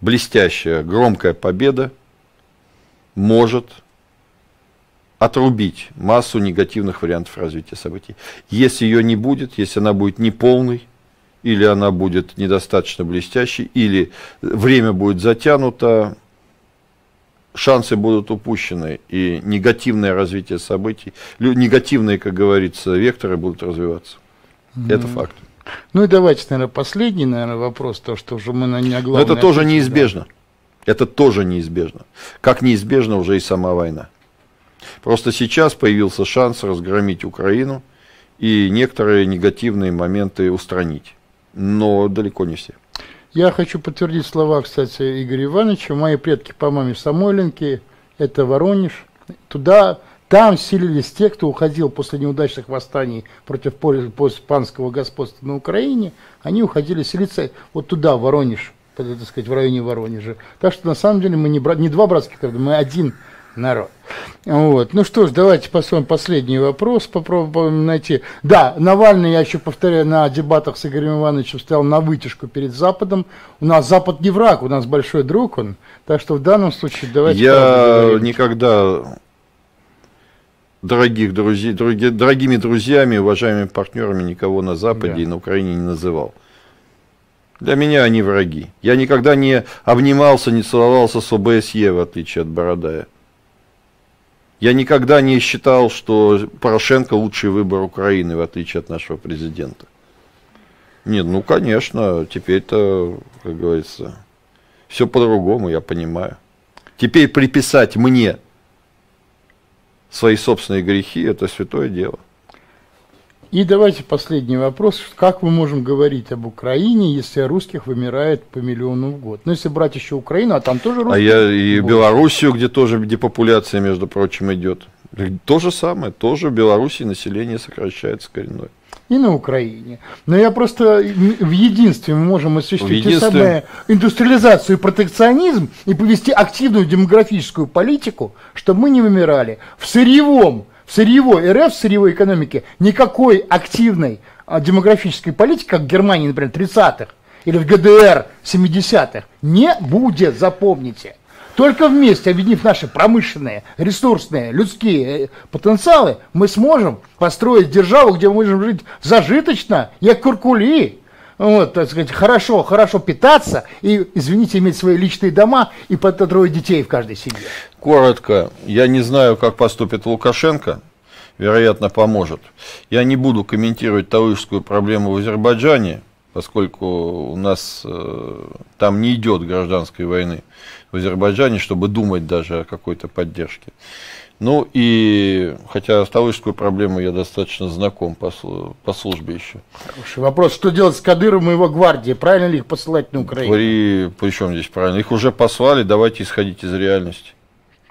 блестящая, громкая победа может отрубить массу негативных вариантов развития событий. Если ее не будет, если она будет неполной, или она будет недостаточно блестящей, или время будет затянуто, шансы будут упущены, и негативное развитие событий, негативные, как говорится, векторы будут развиваться. Mm-hmm. Это факт. Ну и давайте, наверное, последний, наверное, вопрос, то, что уже мы на не Но это тоже ответили, неизбежно. Да. Это тоже неизбежно. Как неизбежно уже и сама война. Просто сейчас появился шанс разгромить Украину и некоторые негативные моменты устранить. Но далеко не все. Я хочу подтвердить слова, кстати, Игоря Ивановича. Мои предки по маме Самойленки, это Воронеж. Туда там селились те, кто уходил после неудачных восстаний против испанского господства на Украине. Они уходили селиться вот туда, в Воронеж, так сказать, в районе Воронежа. Так что на самом деле мы не, брат, не два братских народа, мы один народ. Вот. Ну что ж, давайте посмотрим последний вопрос, попробуем найти. Да, Навальный, я еще повторяю, на дебатах с Игорем Ивановичем стоял на вытяжку перед Западом. У нас Запад не враг, у нас большой друг он. Так что в данном случае давайте... Я никогда дорогих друзей, дороги, дорогими друзьями, уважаемыми партнерами никого на Западе да. и на Украине не называл. Для меня они враги. Я никогда не обнимался, не целовался с ОБСЕ, в отличие от Бородая. Я никогда не считал, что Порошенко лучший выбор Украины, в отличие от нашего президента. Нет, ну, конечно, теперь-то, как говорится, все по-другому, я понимаю. Теперь приписать мне свои собственные грехи, это святое дело. И давайте последний вопрос. Как мы можем говорить об Украине, если русских вымирает по миллиону в год? Ну, если брать еще Украину, а там тоже русские. А я и больше. Белоруссию, где тоже депопуляция, между прочим, идет. То же самое, тоже в Белоруссии население сокращается коренное и на Украине. Но я просто в единстве мы можем осуществить единстве... самое индустриализацию и протекционизм и повести активную демографическую политику, чтобы мы не вымирали. В сырьевом, в сырьевой РФ, в сырьевой экономике никакой активной а, демографической политики, как в Германии, например, 30-х, или в ГДР 70-х, не будет, запомните. Только вместе, объединив наши промышленные, ресурсные, людские э, потенциалы, мы сможем построить державу, где мы можем жить зажиточно, як куркули, вот, так сказать, хорошо, хорошо питаться и, извините, иметь свои личные дома и по трое детей в каждой семье. Коротко, я не знаю, как поступит Лукашенко, вероятно, поможет. Я не буду комментировать таурскую проблему в Азербайджане, поскольку у нас э, там не идет гражданской войны в Азербайджане, чтобы думать даже о какой-то поддержке. Ну и, хотя ставышскую проблему я достаточно знаком по, по службе еще. Хороший вопрос, что делать с Кадыром и его гвардией? Правильно ли их посылать на Украину? При, при чем здесь правильно? Их уже послали, давайте исходить из реальности.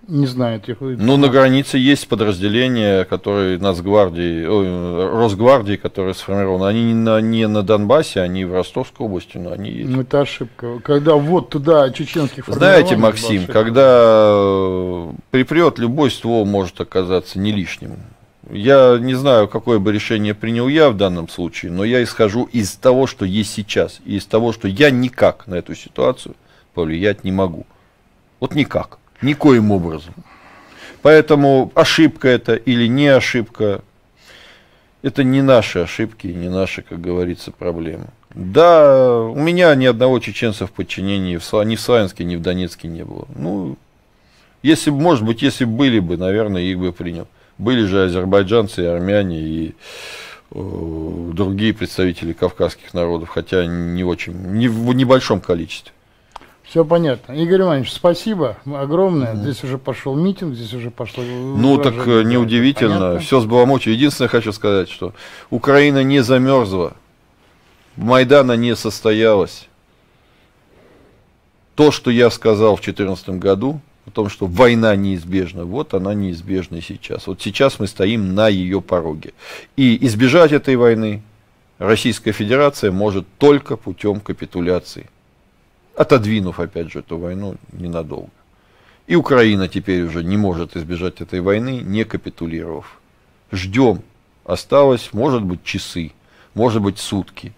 Не знаю этих. Ну, на границе есть подразделения, которые Нацгвардии, ой, Росгвардии, которые сформированы. Они не на, не на Донбассе, они в Ростовской области, но они есть. Ну, это ошибка. Когда вот туда чеченских Знаете, Максим, когда припрет, любой ствол может оказаться не лишним. Я не знаю, какое бы решение принял я в данном случае, но я исхожу из того, что есть сейчас, и из того, что я никак на эту ситуацию повлиять не могу. Вот никак. Никоим образом. Поэтому ошибка это или не ошибка, это не наши ошибки, не наши, как говорится, проблемы. Да, у меня ни одного чеченца в подчинении ни в Славянске, ни в Донецке не было. Ну, если бы, может быть, если бы были бы, наверное, их бы принял. Были же азербайджанцы, и армяне и э, другие представители кавказских народов, хотя не очень, не в небольшом количестве. Все понятно. Игорь Иванович, спасибо огромное. Угу. Здесь уже пошел митинг, здесь уже пошло... Ну, так э, неудивительно. Все с. Единственное, хочу сказать, что Украина не замерзла. Майдана не состоялась. То, что я сказал в 2014 году, о том, что война неизбежна, вот она неизбежна сейчас. Вот сейчас мы стоим на ее пороге. И избежать этой войны Российская Федерация может только путем капитуляции отодвинув, опять же, эту войну ненадолго. И Украина теперь уже не может избежать этой войны, не капитулировав. Ждем. Осталось, может быть, часы, может быть, сутки.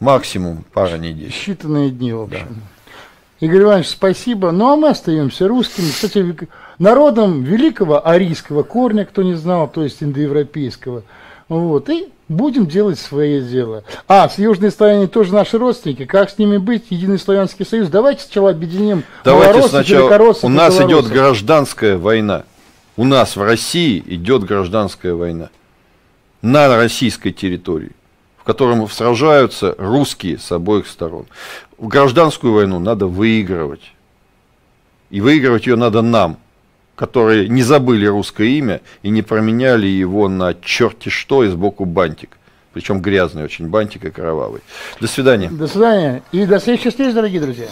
Максимум пара недель. Считанные дни, в общем. Да. Игорь Иванович, спасибо. Ну, а мы остаемся русскими. Кстати, народом великого арийского корня, кто не знал, то есть индоевропейского. Вот, и будем делать свое дело. А, с Южной Славяне тоже наши родственники. Как с ними быть? Единый Славянский Союз. Давайте сначала объединим Давайте сначала. У нас идет гражданская война. У нас в России идет гражданская война. На российской территории в котором сражаются русские с обоих сторон. В гражданскую войну надо выигрывать. И выигрывать ее надо нам, которые не забыли русское имя и не променяли его на черти что и сбоку бантик. Причем грязный очень бантик и кровавый. До свидания. До свидания. И до следующих встреч, дорогие друзья.